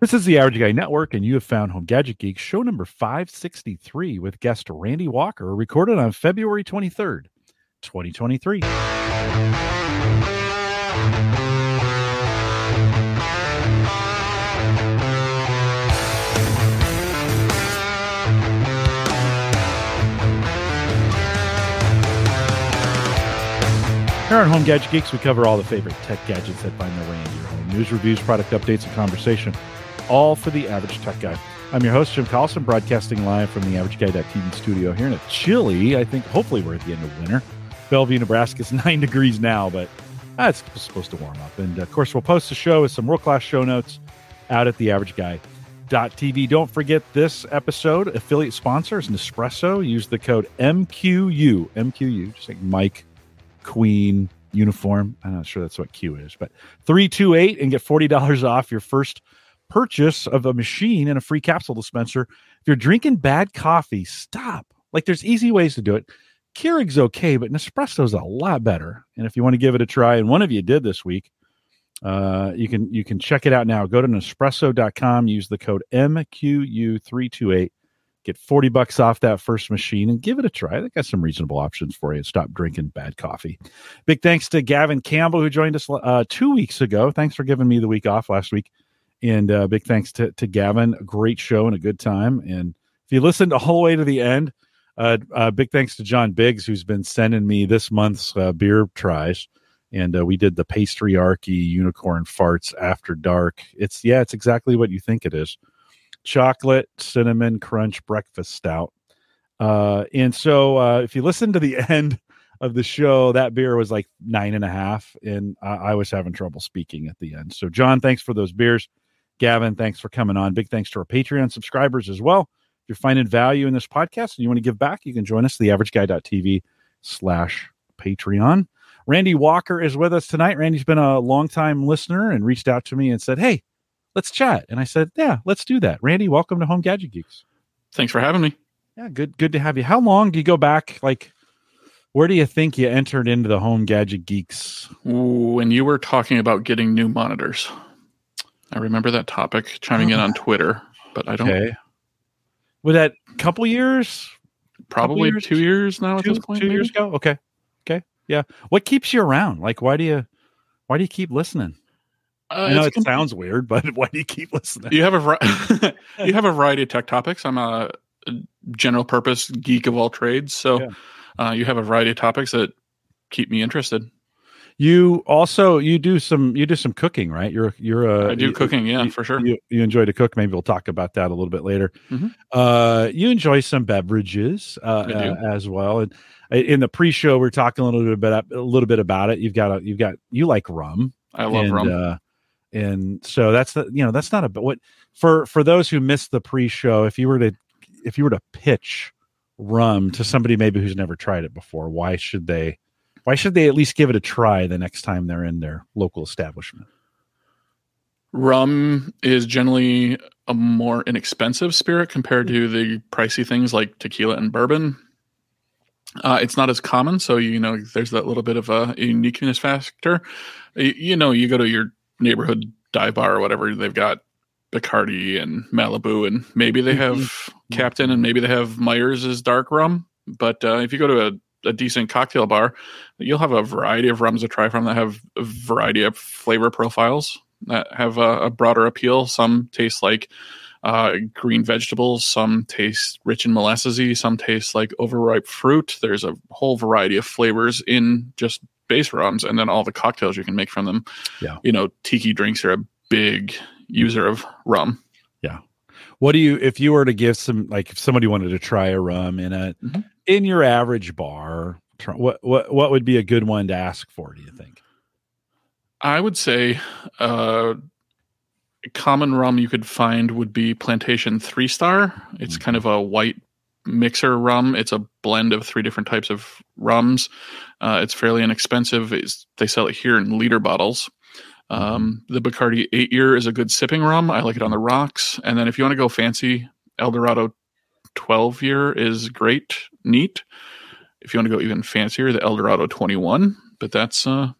This is the Average Guy Network, and you have found Home Gadget Geeks, show number 563 with guest Randy Walker, recorded on February 23rd, 2023. Here on Home Gadget Geeks, we cover all the favorite tech gadgets that find their way into your home. News, reviews, product updates, and conversation, all for the average tech guy. I'm your host, Jim Collison, broadcasting live from the Average Guy.tv studio here in a chilly, I think, hopefully we're at the end of winter. Bellevue, Nebraska is 9 degrees now, but uh, it's supposed to warm up. And of course, we'll post the show with some world class show notes out at the Average Guy.tv. Don't forget this episode affiliate sponsor is Nespresso. Use the code MQU, MQU, just like Mike Queen uniform. I'm not sure that's what Q is, but 328 and get $40 off your first purchase of a machine and a free capsule dispenser. If you're drinking bad coffee, stop. Like there's easy ways to do it. Keurig's okay, but Nespresso's a lot better. And if you want to give it a try, and one of you did this week, uh, you can you can check it out now. Go to Nespresso.com, use the code MQU328 get 40 bucks off that first machine and give it a try. They got some reasonable options for you. Stop drinking bad coffee. Big thanks to Gavin Campbell, who joined us uh, two weeks ago. Thanks for giving me the week off last week. And uh, big thanks to, to Gavin. A great show and a good time. And if you listened all the way to the end, uh, uh, big thanks to John Biggs, who's been sending me this month's uh, beer tries. And uh, we did the pastryarchy unicorn farts after dark. It's yeah, it's exactly what you think it is chocolate cinnamon crunch breakfast stout. Uh, and so uh, if you listen to the end of the show, that beer was like nine and a half, and I, I was having trouble speaking at the end. So, John, thanks for those beers. Gavin, thanks for coming on. Big thanks to our Patreon subscribers as well. If you're finding value in this podcast and you want to give back, you can join us, at theaverageguy.tv slash Patreon. Randy Walker is with us tonight. Randy's been a longtime listener and reached out to me and said, Hey, let's chat. And I said, yeah, let's do that. Randy, welcome to Home Gadget Geeks. Thanks for having me. Yeah, good, good to have you. How long do you go back? Like, where do you think you entered into the Home Gadget Geeks? When you were talking about getting new monitors, I remember that topic chiming in on Twitter, but I don't. Okay. Was that a couple years? Probably couple years? two years now. Two, point, two years ago. Okay. Okay. Yeah. What keeps you around? Like, why do you, why do you keep listening? Uh, I know it com- sounds weird, but why do you keep listening? You have a you have a variety of tech topics. I'm a, a general purpose geek of all trades, so yeah. uh, you have a variety of topics that keep me interested. You also you do some you do some cooking, right? You're you're a I do you, cooking, yeah, you, for sure. You, you enjoy to cook. Maybe we'll talk about that a little bit later. Mm-hmm. Uh, you enjoy some beverages uh, uh, as well, and uh, in the pre-show we're talking a little bit about a little bit about it. You've got a you've got you like rum. I love and, rum uh, and so that's the you know that's not a what for for those who missed the pre-show if you were to if you were to pitch rum to somebody maybe who's never tried it before why should they why should they at least give it a try the next time they're in their local establishment rum is generally a more inexpensive spirit compared to the pricey things like tequila and bourbon uh, it's not as common so you know there's that little bit of a uniqueness factor you, you know you go to your neighborhood dive bar or whatever, they've got Bacardi and Malibu, and maybe they have mm-hmm. Captain, and maybe they have Myers' dark rum. But uh, if you go to a, a, decent cocktail bar, you'll have a variety of rums to try from that have a variety of flavor profiles that have a, a broader appeal. Some taste like uh, green vegetables, some taste rich and molassesy, some taste like overripe fruit. There's a whole variety of flavors in just base rums and then all the cocktails you can make from them. Yeah. You know, tiki drinks are a big user of rum. Yeah. What do you if you were to give some like if somebody wanted to try a rum in a mm-hmm. In your average bar, what what what would be a good one to ask for, do you think? I would say uh common rum you could find would be Plantation 3 Star. It's mm-hmm. kind of a white mixer rum. It's a blend of three different types of rums. Uh, it's fairly inexpensive. It's, they sell it here in liter bottles. Um, the Bacardi 8 year is a good sipping rum. I like it on the rocks. And then if you want to go fancy, El Dorado 12 year is great, neat. If you want to go even fancier, the El Dorado 21, but that's uh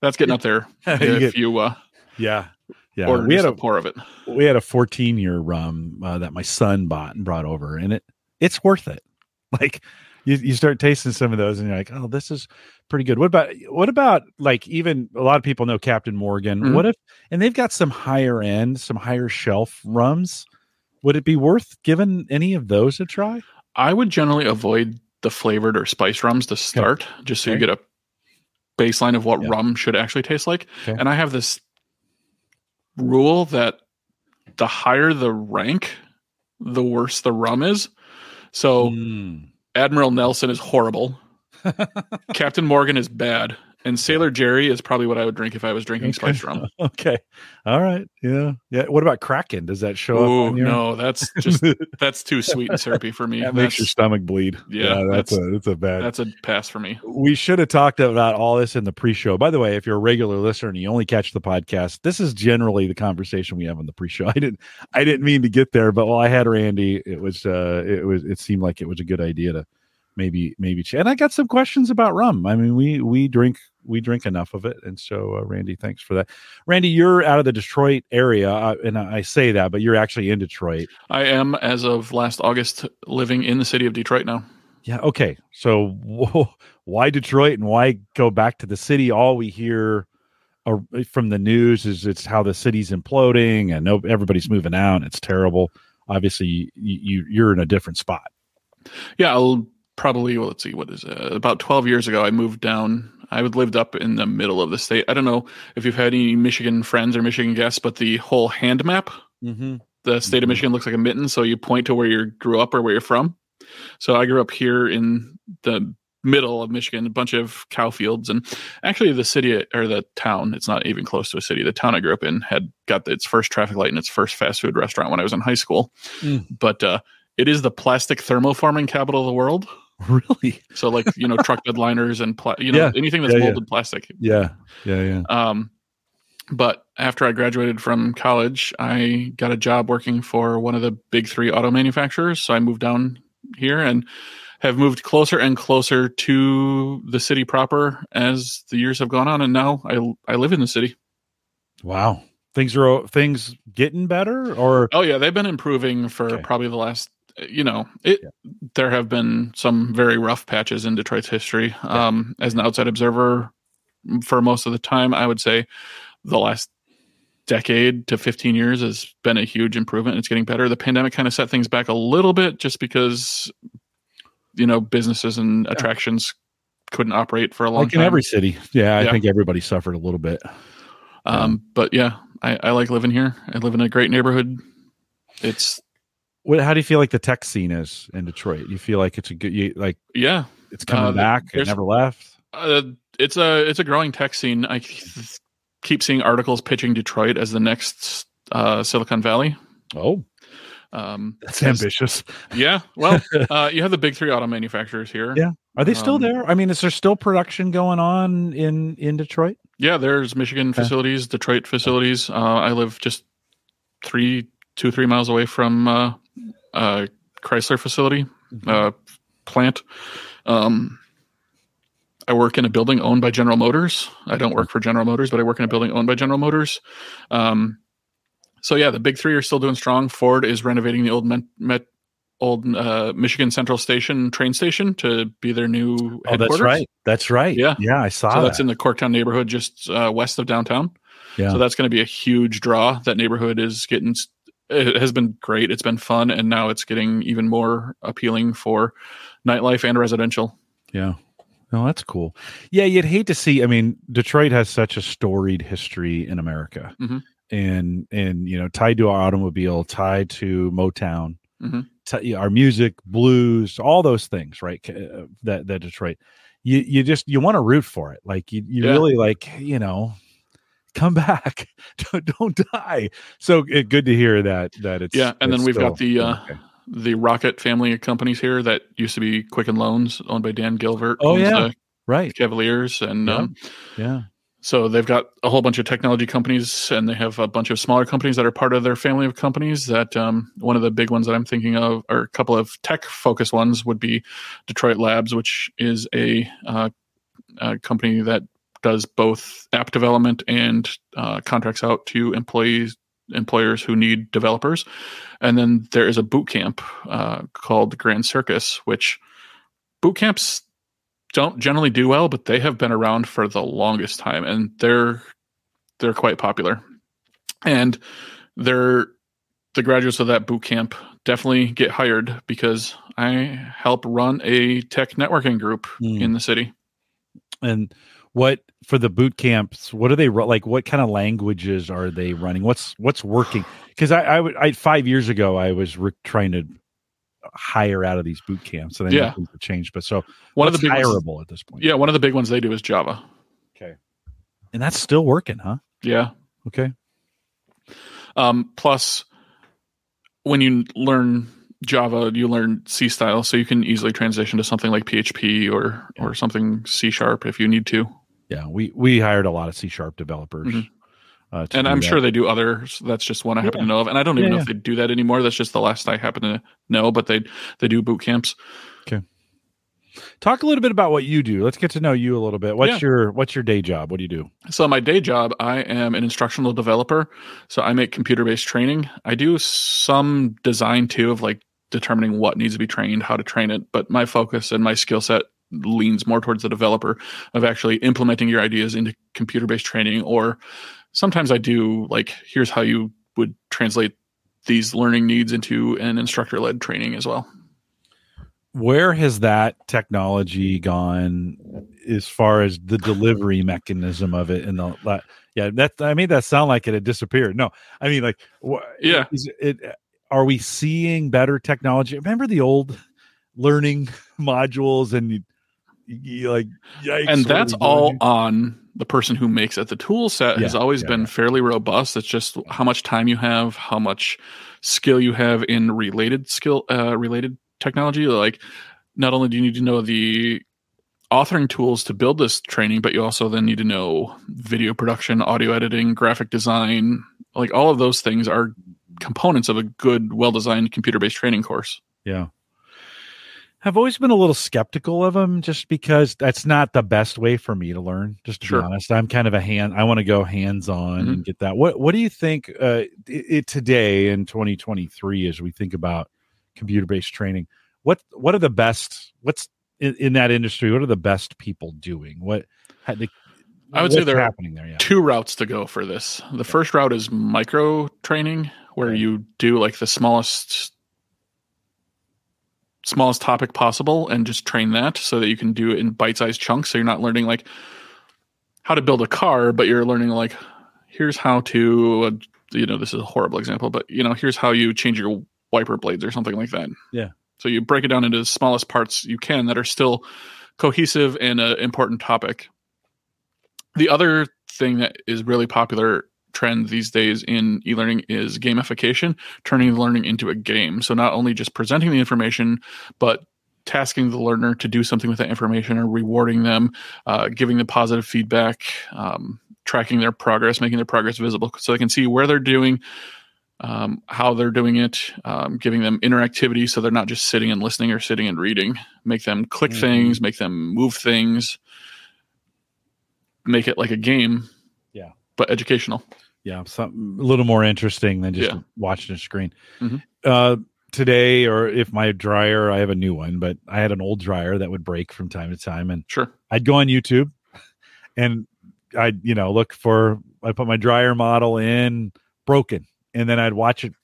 that's getting up there. if you, you uh yeah yeah. we had a pour of it. we had a 14 year rum uh, that my son bought and brought over, and it it's worth it. Like you, you start tasting some of those, and you're like, oh, this is pretty good. What about what about like even a lot of people know Captain Morgan. Mhm. What if and they've got some higher end, some higher shelf rums. Would it be worth giving any of those a try? I would generally avoid the flavored or spice rums to start, just so you get a baseline of what Yeah. rum should actually taste like. Okay. And I have this rule that the higher the rank, the worse the rum is. So Mm. Admiral Nelson is horrible. Captain Morgan is bad. And Sailor Jerry is probably what I would drink if I was drinking Okay. spice rum. Okay. All right. Yeah. Yeah. What about Kraken? Does that show up? Oh no, that's just that's too sweet and syrupy for me. that makes your stomach bleed. Yeah, that's, that's- a that's a bad. that's a pass for me. we should have talked about all this in the pre-show. By the way, if you're a regular listener and you only catch the podcast, this is generally the conversation we have on the pre-show. I didn't I didn't mean to get there, but while I had Randy, it was uh it was it seemed like it was a good idea to maybe maybe ch- and I got some questions about rum. I mean, we we drink we drink enough of it, and so uh, Randy, thanks for that. Randy, you're out of the Detroit area, uh, and I say that, but you're actually in Detroit. I am, as of last August, living in the city of Detroit now. Yeah. Okay. So whoa, why Detroit and why go back to the city? All we hear uh, from the news is it's how the city's imploding and no, everybody's moving out. It's terrible. Obviously, you, you you're in a different spot. Yeah, I'll probably well, let's see what is it? about 12 years ago I moved down. I lived up in the middle of the state. I don't know if you've had any Michigan friends or Michigan guests, but the whole hand map, Mm-hmm. the state of Michigan looks like a mitten, so you point to where you grew up or where you're from. So I grew up here in the middle of Michigan, a bunch of cow fields, and actually the city or the town. It's not even close to a city. The town I grew up in had got its first traffic light and its first fast food restaurant when I was in high school. Mm. But uh, it is the plastic thermoforming capital of the world. Really? So like you know truck bed liners and pla- you know Yeah. anything that's Yeah, yeah. molded plastic. Yeah. Yeah. Yeah. Um, but after I graduated from college, I got a job working for one of the big three auto manufacturers. So I moved down here and have moved closer and closer to the city proper as the years have gone on. And now I I live in the city. Wow. Things are things getting better, or Oh yeah, they've been improving for Okay. probably the last. You know, it. There have been some very rough patches in Detroit's history. Um, as an outside observer, for most of the time, I would say the last decade to 15 years has been a huge improvement. It's getting better. The pandemic kind of set things back a little bit, just because you know businesses and attractions couldn't operate for a long like in every city? Yeah, I Yeah. think everybody suffered a little bit. um, but yeah, I, I like living here. I live in a great neighborhood. It's What, how do you feel like the tech scene is in Detroit? You feel like it's a good, you, like yeah, it's coming Uh, back. It never left. Uh, it's a it's a growing tech scene. I keep seeing articles pitching Detroit as the next uh, Silicon Valley. Oh, Um, that's ambitious. Yeah, well, uh, you have the big three auto manufacturers here. Yeah. Are they still Um, there? I mean, is there still production going on in in Detroit? Yeah, there's Michigan Okay. facilities, Detroit facilities. Uh, I live just three, two, three miles away from uh, uh, Chrysler facility Mm-hmm. uh, plant. Um, I work in a building owned by General Motors. I don't work for General Motors, but I work in a building owned by General Motors. Um, so yeah, the big three are still doing strong. Ford is renovating the old Met, Met old uh, Michigan Central Station train station to be their new Oh, headquarters. that's right. That's right. Yeah. yeah, I saw So that. that's in the Corktown neighborhood, just uh, west of downtown. Yeah. So that's going to be a huge draw. That neighborhood is getting. It has been great. It's been fun, and now it's getting even more appealing for nightlife and residential. Yeah. No, that's cool. Yeah, you'd hate to see. I mean, Detroit has such a storied history in America, Mhm. and and you know, tied to our automobile, tied to Motown, Mhm. ti- our music, blues, all those things, right? uh, That that Detroit, you you just you want to root for it. Like you you Yeah. really like you know, come back, don't, don't die. So it, good to hear that that it's Yeah, and then we've got the, uh, okay. The Rocket family of companies here that used to be Quicken Loans, owned by Dan Gilbert. Oh, yeah. right, Cavaliers, and Yeah. um, yeah, so they've got a whole bunch of technology companies, and they have a bunch of smaller companies that are part of their family of companies. That um, one of the big ones that I'm thinking of, or a couple of tech focused ones, would be Detroit Labs, which is a, uh, a company that does both app development and uh, contracts out to employees employers who need developers. And then there is a boot camp uh, called Grand Circus, which boot camps don't generally do well, but they have been around for the longest time, and they're they're quite popular. And they're the graduates of that boot camp definitely get hired because I help run a tech networking group mm. in the city. And what for the boot camps? What are they like? What kind of languages are they running? What's what's working? Because I, I, would I five years ago I was re- trying to hire out of these boot camps, and then yeah. things have changed. But so one of the big hireable ones, at this point? Yeah, one of the big ones they do is Java. Okay, and that's still working, huh? Yeah. Okay. Um, plus, when you learn Java, you learn C style, so you can easily transition to something like PHP or yeah. or something C sharp if you need to. Yeah, we we hired a lot of C sharp developers. Mm-hmm. Uh, and I'm that. sure they do others. That's just one I happen yeah. to know of, and I don't even yeah, know if they do that anymore. That's just the last I happen to know. But they they do boot camps. Okay. Talk a little bit about what you do. Let's get to know you a little bit. What's yeah. your what's your day job? What do you do? So my day job, I am an instructional developer. So I make computer based training. I do some design too of like determining what needs to be trained, how to train it. But my focus and my skill set leans more towards the developer of actually implementing your ideas into computer based training. Or sometimes I do like, here's how you would translate these learning needs into an instructor led training as well. Where has that technology gone as far as the delivery mechanism of it? And the yeah, that I made that sound like it had disappeared. No, I mean like, yeah, it are we seeing better technology? Remember the old learning modules and you, you like yikes, and that's all on the person who makes it. The tool set yeah, has always yeah, been yeah. fairly robust. It's just how much time you have, how much skill you have in related skill uh, related technology. Like not only do you need to know the authoring tools to build this training, but you also then need to know video production, audio editing, graphic design. Like all of those things are components of a good, well designed computer based training course. Yeah. I've always been a little skeptical of them just because that's not the best way for me to learn. Just to sure. be honest, I'm kind of a hand. I want to go hands on mm-hmm. and get that. What What do you think uh, it, it, today in 2023 as we think about computer based training? What What are the best? What's in, in, that industry? What are the best people doing? What the, I would say there are happening there. Yeah. Two routes to go for this. The first route is micro training, where you do like the smallest smallest topic possible and just train that so that you can do it in bite-sized chunks. So you're not learning like how to build a car but you're learning like here's how to uh, you know this is a horrible example but you know here's how you change your wiper blades or something like that. Yeah. So you break it down into the smallest parts you can that are still cohesive and an important topic. The other thing that is really popular trend these days in e-learning is gamification, turning the learning into a game. So not only just presenting the information, but tasking the learner to do something with that information or rewarding them, uh, giving them positive feedback, um, tracking their progress, making their progress visible so they can see where they're doing, um, how they're doing it, um, giving them interactivity so they're not just sitting and listening or sitting and reading. Make them click mm-hmm. things, make them move things, make it like a game. Yeah. But educational yeah, something a little more interesting than just yeah. watching a screen. Mm-hmm. Uh, today, or if my dryer, I have a new one, but I had an old dryer that would break from time to time, and sure, I'd go on YouTube and I'd you know look for I put my dryer model in broken, and then I'd watch it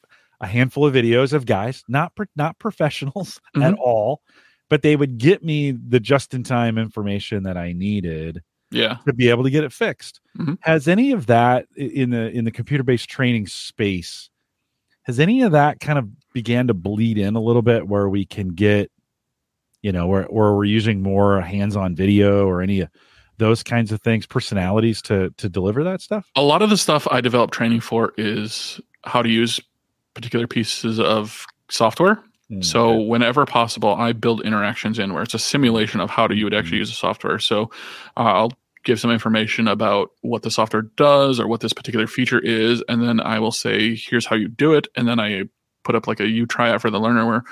a handful of videos of guys not not professionals mm-hmm. at all, but they would get me the just in time information that I needed yeah to be able to get it fixed mm-hmm. has any of that in the in the computer based training space has any of that kind of began to bleed in a little bit where we can get you know where, where we're using more hands-on video or any of those kinds of things personalities to to deliver that stuff a lot of the stuff i develop training for is how to use particular pieces of software Mm, so whenever possible, I build interactions in where it's a simulation of how do you would actually mm. use the software. So uh, I'll give some information about what the software does or what this particular feature is, and then I will say, here's how you do it, and then I put up like a you try out for the learner where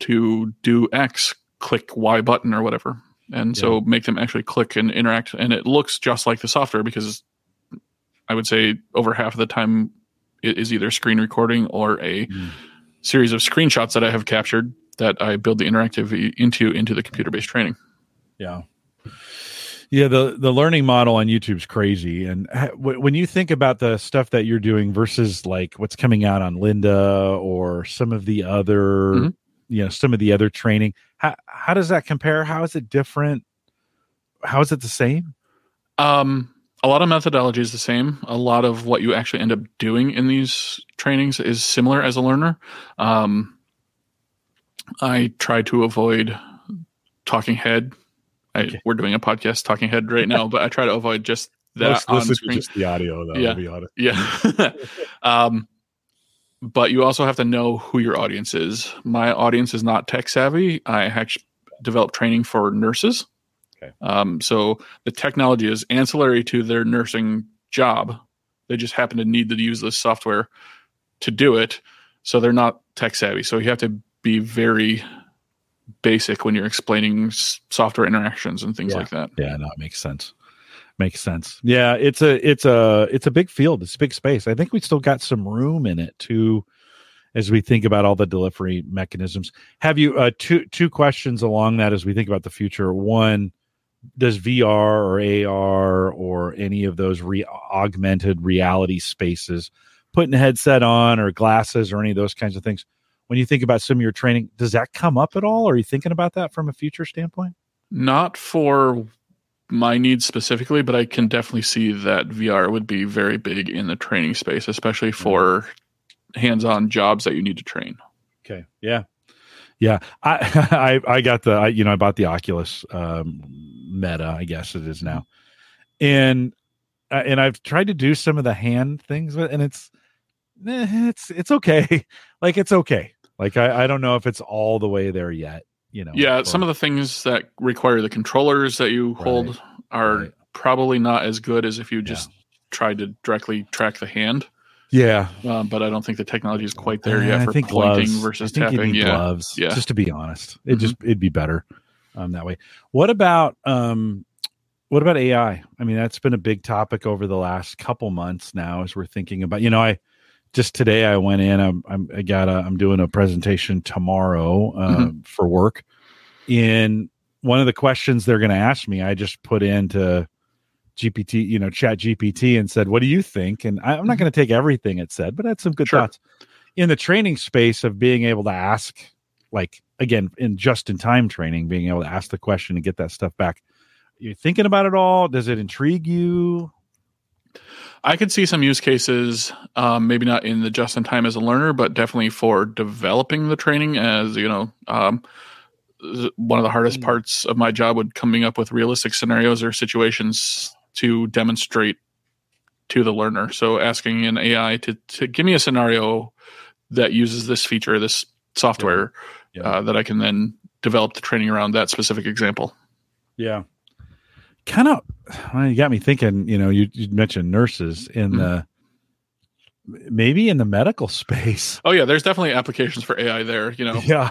to do X, click Y button or whatever. and so make them actually click and interact. And it looks just like the software because I would say over half of the time it is either screen recording or a Mm. series of screenshots that I have captured that I build the interactivity into into the computer based training. Yeah. Yeah, the the learning model on YouTube's crazy, and w- when you think about the stuff that you're doing versus like what's coming out on Lynda or some of the other, Mhm. you know, some of the other training, how how does that compare? How is it different? How is it the same? Um, a lot of methodology is the same. A lot of what you actually end up doing in these trainings is similar as a learner. Um, I try to avoid talking head. I, Okay. We're doing a podcast talking head right now, but I try to avoid just that Most on screen. just the audio, though. Yeah. To be honest, Yeah. um, but you also have to know who your audience is. My audience is not tech savvy. I actually develop training for nurses. Okay. Um, so the technology is ancillary to their nursing job. They just happen to need to use this software to do it. So they're not tech savvy. So you have to be very basic when you're explaining software interactions and things Yeah. like that. yeah, no, it makes sense. Makes sense. Yeah, it's a it's a it's a big field. It's a big space. I think we still got some room in it too, as we think about all the delivery mechanisms. Have you uh, two two questions along that as we think about the future? One, does VR or AR or any of those re- augmented reality spaces, putting a headset on or glasses or any of those kinds of things, when you think about some of your training, does that come up at all? Are you thinking about that from a future standpoint? Not for my needs specifically, but I can definitely see that VR would be very big in the training space, especially for hands-on jobs that you need to train. Okay. Yeah. Yeah. I I I got the I, you know I bought the Oculus um, Meta I guess it is now, and uh, and I've tried to do some of the hand things and it's eh, it's it's okay. like it's okay. Like I I don't know if it's all the way there yet. You know. Yeah, some of the things that require the controllers that you hold Right. are Right. probably not as good as if you just tried to directly track the hand. yeah. Um, but I don't think the technology is quite there Uh, yet I for think pointing gloves. versus I think you tapping. Yeah. gloves. Yeah. Just to be honest, it Mhm. just it'd be better um, that way. What about um, what about AI? I mean, that's been a big topic over the last couple months now as we're thinking about. You know, I just today I went in. I'm, I'm I got a I'm doing a presentation tomorrow uh, Mm-hmm. for work. In one of the questions they're going to ask me, I just put into GPT, you know, Chat GPT, and said, "What do you think?" And I, I'm not going to take everything it said, but I had some good Sure. thoughts in the training space of being able to ask, like again, in just in time training, being able to ask the question and get that stuff back. You're thinking about it all? Does it intrigue you? I could see some use cases, um, maybe not in the just in time as a learner, but definitely for developing the training. As you know, um, one of the hardest Mm. parts of my job would coming up with realistic scenarios or situations to demonstrate to the learner. So asking an AI to to give me a scenario that uses this feature, this software, Yeah. Uh, that I can then develop the training around that specific example. Yeah. Kind of, well, you got me thinking. You know, you, you mentioned nurses in Mhm. the maybe in the medical space. Oh yeah, there's definitely applications for AI there. You know, Yeah.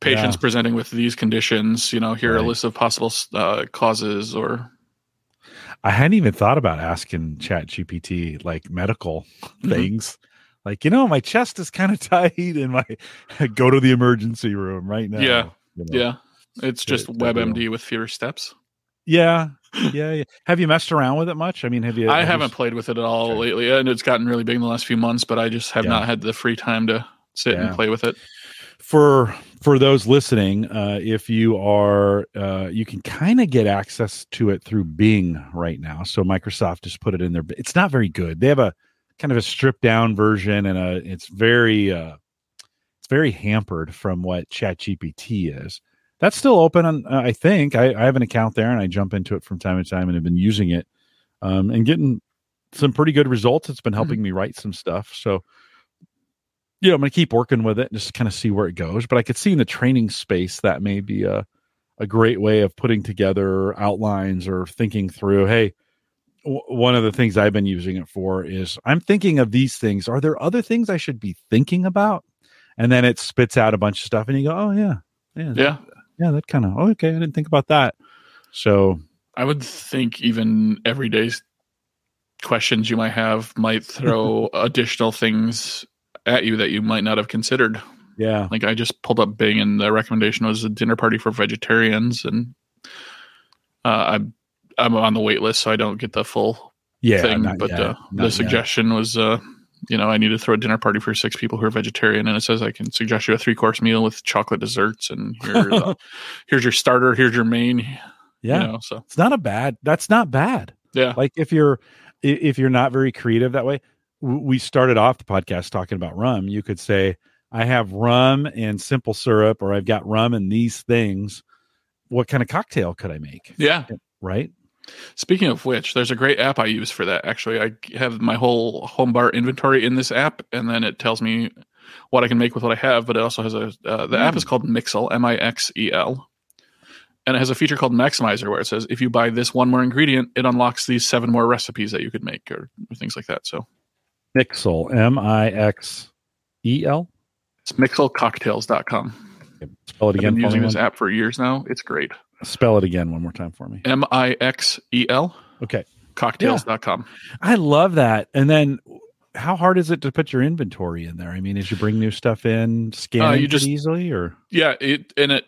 patients Yeah. presenting with these conditions. You know, here are Right. a list of possible uh, causes or I hadn't even thought about asking Chat GPT like medical Mhm. things. Like, you know, my chest is kind of tight and my go to the emergency room right now. Yeah. you know? yeah, it's just Good- good deal. WebMD with fewer steps. Yeah. Yeah. yeah. Have you messed around with it much? I mean, have you? I have haven't s- played with it at all lately, and it's gotten really big in the last few months. But I just have Yeah. not had the free time to sit Yeah. and play with it. for for those listening uh if you are uh you can kind of get access to it through bing right now so microsoft just put it in there it's not very good they have a kind of a stripped down version and a it's very uh it's very hampered from what chat gpt is that's still open on uh, i think I, I have an account there and i jump into it from time to time and have been using it um and getting some pretty good results it's been helping me write some stuff so you know, I'm going to keep working with it and just kind of see where it goes. But I could see in the training space that may be a, a great way of putting together outlines or thinking through, hey, one of the things I've been using it for is I'm thinking of these things. Are there other things I should be thinking about? And then it spits out a bunch of stuff and you go, oh, yeah, yeah, Yeah, yeah, that kind of, oh, okay, I didn't think about that. So I would think even everyday questions you might have might throw additional things at you that you might not have considered. yeah, Like I just pulled up Bing, and the recommendation was a dinner party for vegetarians, and uh, I'm I'm on the wait list, so I don't get the full yeah. thing. But uh, the yet. suggestion was, uh, you know, I need to throw a dinner party for six people who are vegetarian, and it says I can suggest you a three course meal with chocolate desserts, and here's uh, here's your starter, here's your main. yeah, You know, so it's not a bad. That's not bad. yeah, like if you're if you're not very creative that way we started off the podcast talking about rum you could say i have rum and simple syrup or i've got rum and these things what kind of cocktail could i make yeah. right Speaking of which, there's a great app I use for that. Actually, I have my whole home bar inventory in this app, and then it tells me what I can make with what I have. But it also has a uh, the app is called Mixel, M I X E L, and it has a feature called Maximizer where it says if you buy this one more ingredient, it unlocks these seven more recipes that you could make or, or things like that. So mixel m-i-x-e-l it's mixelcocktails.com. spell it I've again been for using this app for years now. It's great. Spell it again one more time for me M I X E L okay cocktails.com. i love that and then how hard is it to put your inventory in there i mean as you bring new stuff in scan Uh, you just- easily or Yeah, it and it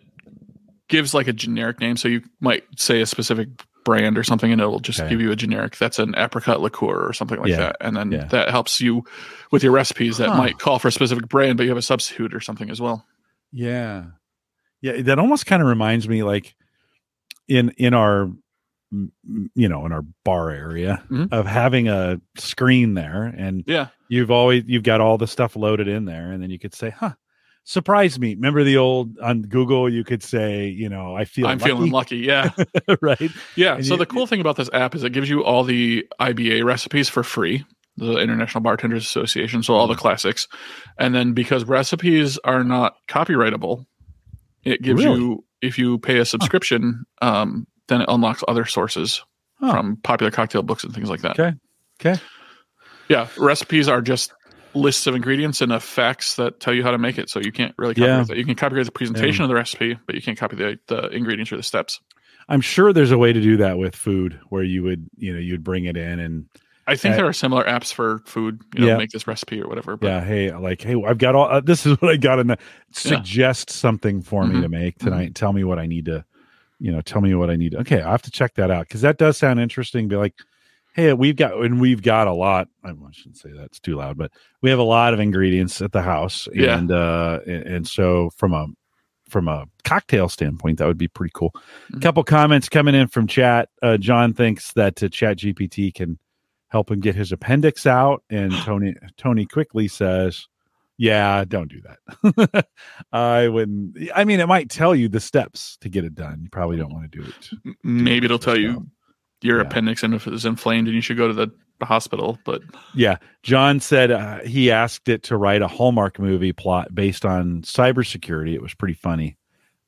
gives like a generic name, so you might say a specific brand or something, and it'll just Okay. give you a generic. That's an apricot liqueur or something like Yeah, that, and then yeah. that helps you with your recipes that Huh. might call for a specific brand, but you have a substitute or something as well. Yeah. Yeah, that almost kind of reminds me like in in our you know, in our bar area Mhm. of having a screen there and Yeah, you've always you've got all the stuff loaded in there and then you could say, "Huh, surprise me." Remember the old on Google you could say, you know, I feel I'm feeling lucky. Yeah, right? yeah. And so you- the cool thing about this app is it gives you all the IBA recipes for free. The International Bartenders Association, so all the Mm. classics, and then because recipes are not copyrightable, it gives Really? you if you pay a subscription, um, then it unlocks other sources Huh. from popular cocktail books and things like that. Okay. Okay. Yeah, recipes are just lists of ingredients and effects that tell you how to make it. So you can't really Yeah. copyright that. You can copyright the presentation of the recipe, but you can't copy the, the ingredients or the steps. I'm sure there's a way to do that with food where you would, you know, you'd bring it in and I think Uh, there are similar apps for food. You know, Yeah. make this recipe or whatever. But yeah hey like hey i've got all uh, this is what i got in the suggest something for me Mhm. to make tonight tell me what i need to you know tell me what i need To, okay i have to check that out because that does sound interesting be like hey we've got and we've got a lot i shouldn't say that's too loud but we have a lot of ingredients at the house Yeah. and uh and, and so from a from a cocktail standpoint that would be pretty cool a Mhm. couple comments coming in from chat uh john thinks that uh, chat gpt can help him get his appendix out and tony tony quickly says yeah don't do that i wouldn't i mean it might tell you the steps to get it done you probably don't want to do it maybe it'll tell you your Yeah. appendix and if it is inflamed and you should go to the hospital. But yeah john said uh, he asked it to write a hallmark movie plot based on cybersecurity it was pretty funny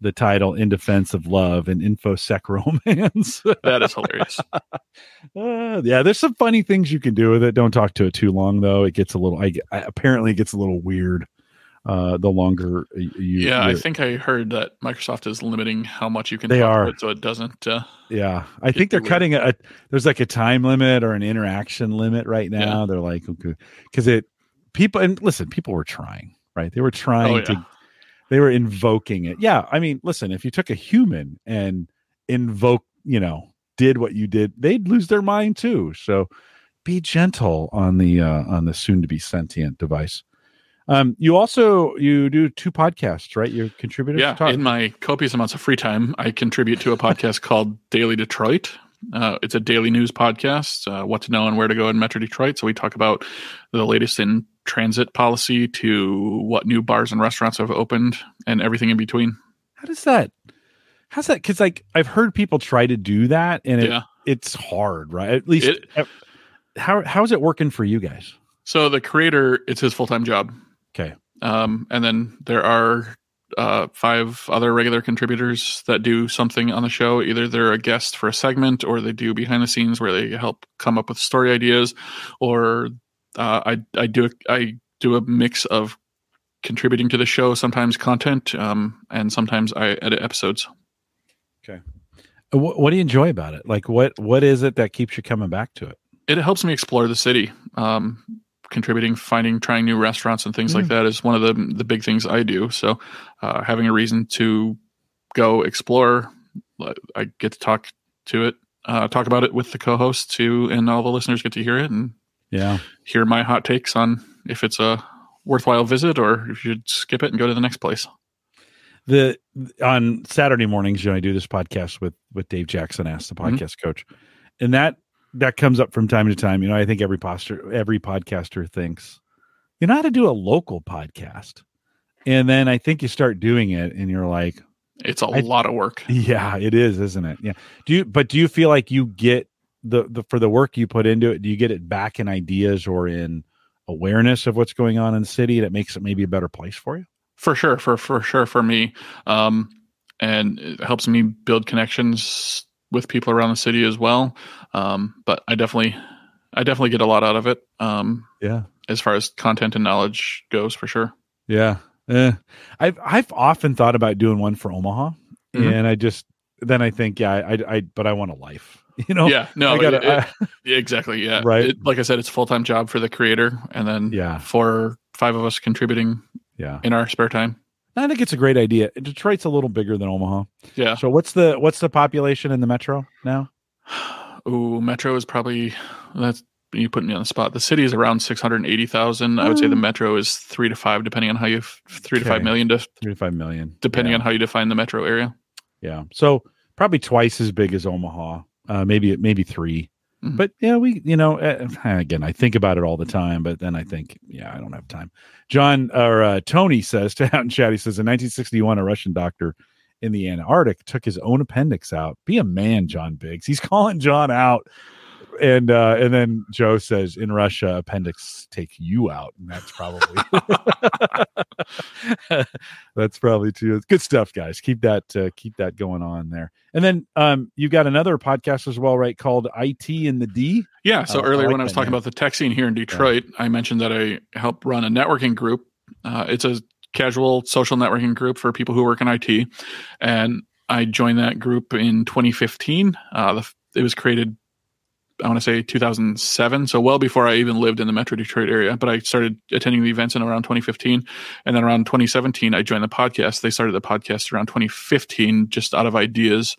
the title in defense of love and infosec romance that is hilarious. Uh, yeah, there's some funny things you can do with it. Don't talk to it too long, though. It gets a little. I, I apparently it gets a little weird. Uh, the longer you, yeah, I think I heard that Microsoft is limiting how much you can They talk to are. it so it doesn't. Uh, yeah. I think they're cutting a, a. There's like a time limit or an interaction limit right now. They're like, okay, because it people and listen, people were trying, right? They were trying oh, yeah. to. They were invoking it. Yeah, I mean, listen, if you took a human and invoke, you know, did what you did, they'd lose their mind too. So be gentle on the uh on the soon to be sentient device. Um you also you do two podcasts, right? You're contributor Yeah, Talk- in my copious amounts of free time, I contribute to a podcast called Daily Detroit. Uh, it's a daily news podcast, uh, what to know and where to go in Metro Detroit. So we talk about the latest in transit policy to what new bars and restaurants have opened and everything in between. How does that how's that cuz like I've heard people try to do that and it, Yeah. it's hard, right? At least It- uh, how how's it working for you guys? So the creator, it's his full time job. Okay. Um, and then there are uh, five other regular contributors that do something on the show. Either they're a guest for a segment, or they do behind the scenes where they help come up with story ideas, or uh, I I do I do a mix of contributing to the show, sometimes content, um, and sometimes I edit episodes. What, what do you enjoy about it? Like, what what is it that keeps you coming back to it? It helps me explore the city. Um, contributing, finding, trying new restaurants and things like Mm. that is one of the the big things I do. So, uh, having a reason to go explore, I get to talk to it, uh, talk about it with the co-host too, and all the listeners get to hear it and Yeah. hear my hot takes on if it's a worthwhile visit or if you should skip it and go to the next place. the on Saturday mornings, you know, I do this podcast with with Dave Jackson, Ask the Mhm. Podcast Coach, and that that comes up from time to time. You know, I think every poster, every podcaster thinks you know how to do a local podcast, and then I think you start doing it, and you're like, It's a I- lot of work. yeah, it is, isn't it? Yeah. Do you? But do you feel like you get the the for the work you put into it? Do you get it back in ideas or in awareness of what's going on in the city that makes it maybe a better place for you? for sure for for sure for me um and it helps me build connections with people around the city as well um but i definitely i definitely get a lot out of it um Yeah. as far as content and knowledge goes for sure Yeah. Eh. I've I've often thought about doing one for Omaha, Mhm. and I just then I think yeah I I but I want a life, you know. yeah no I gotta, it- I- exactly yeah Right. It- like i said it's a full-time job for the creator and then yeah, for five of us contributing yeah. in our spare time I think it's a great idea. Detroit's a little bigger than Omaha. yeah So what's the what's the population in the metro now? Ooh, Metro is probably that's you put me on the spot. The city is around six hundred eighty thousand. I would say the Mm. metro is three to five, depending on how you three to five Okay. million, to, Three to five million, depending yeah. on how you define the metro area. Yeah. So probably twice as big as Omaha. Uh, maybe maybe 3 Mhm. But yeah, we you know uh, again I think about it all the time, but then I think yeah I don't have time. John or uh, Tony says to out in chat he says in 1961 a Russian doctor in the Antarctic took his own appendix out. Be a man, John Biggs. He's calling John out. And uh, and then Joe says in Russia appendix take you out, and that's probably that's probably too good stuff, guys. Keep that uh, keep that going on there. And then um, you've got another podcast as well, right? Called IT in the D. Yeah. So Oh, I earlier like when I was talking name. about the tech scene here in Detroit, I mentioned that I help run a networking group. Uh, it's a casual social networking group for people who work in IT, and I joined that group in 2015. Uh, the, it was created. I want to say 2007, so well before I even lived in the Metro Detroit area. But I started attending the events in around 2015, and then around 2017, I joined the podcast. They started the podcast around 2015, just out of ideas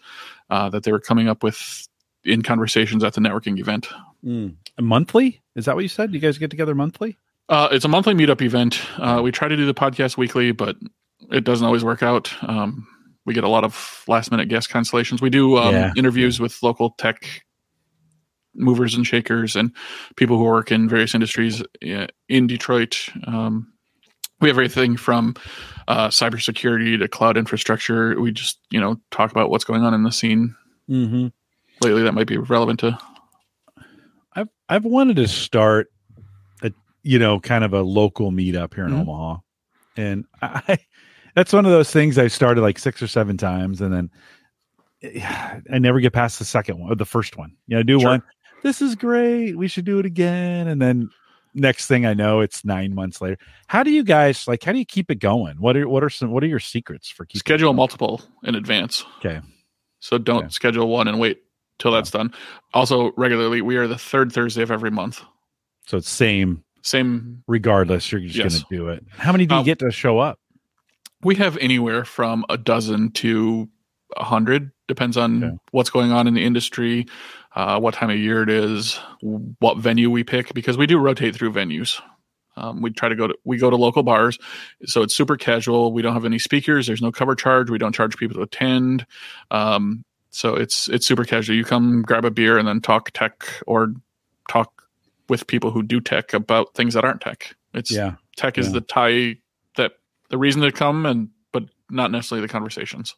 uh, that they were coming up with in conversations at the networking event. Monthly? Is that what you said? You guys get together monthly? Uh, it's a monthly meetup event. Uh, we try to do the podcast weekly, but it doesn't always work out. Um, we get a lot of last minute guest cancellations. We do um, Yeah, interviews with local tech movers and shakers and people who work in various industries in Detroit. Um, we have everything from uh, cybersecurity to cloud infrastructure. We just you know talk about what's going on in the scene Mm-hmm. lately that might be relevant to. I've I've wanted to start a you know kind of a local meetup here in Mhm. Omaha, and I that's one of those things I started like six or seven times, and then I never get past the second one or the first one. You know, do Sure. one. This is great. We should do it again, and then next thing I know, it's nine months later. How do you guys like? How do you keep it going? What are what are some what are your secrets for keeping it schedule multiple in advance. Okay. So don't Okay. schedule one and wait till that's done. Also, regularly, we are the third Thursday of every month. So it's same Same. regardless. You're just Yes. going to do it. How many do you Um, get to show up? We have anywhere from a dozen to a hundred, depends on Okay. what's going on in the industry, uh, what time of year it is, what venue we pick, because we do rotate through venues. Um, we try to go to we go to local bars, so it's super casual. We don't have any speakers. There's no cover charge. We don't charge people to attend. Um, so it's it's super casual. You come grab a beer and then talk tech or talk with people who do tech about things that aren't tech. It's Yeah. tech is Yeah. the tie that the reason to come and but not necessarily the conversations.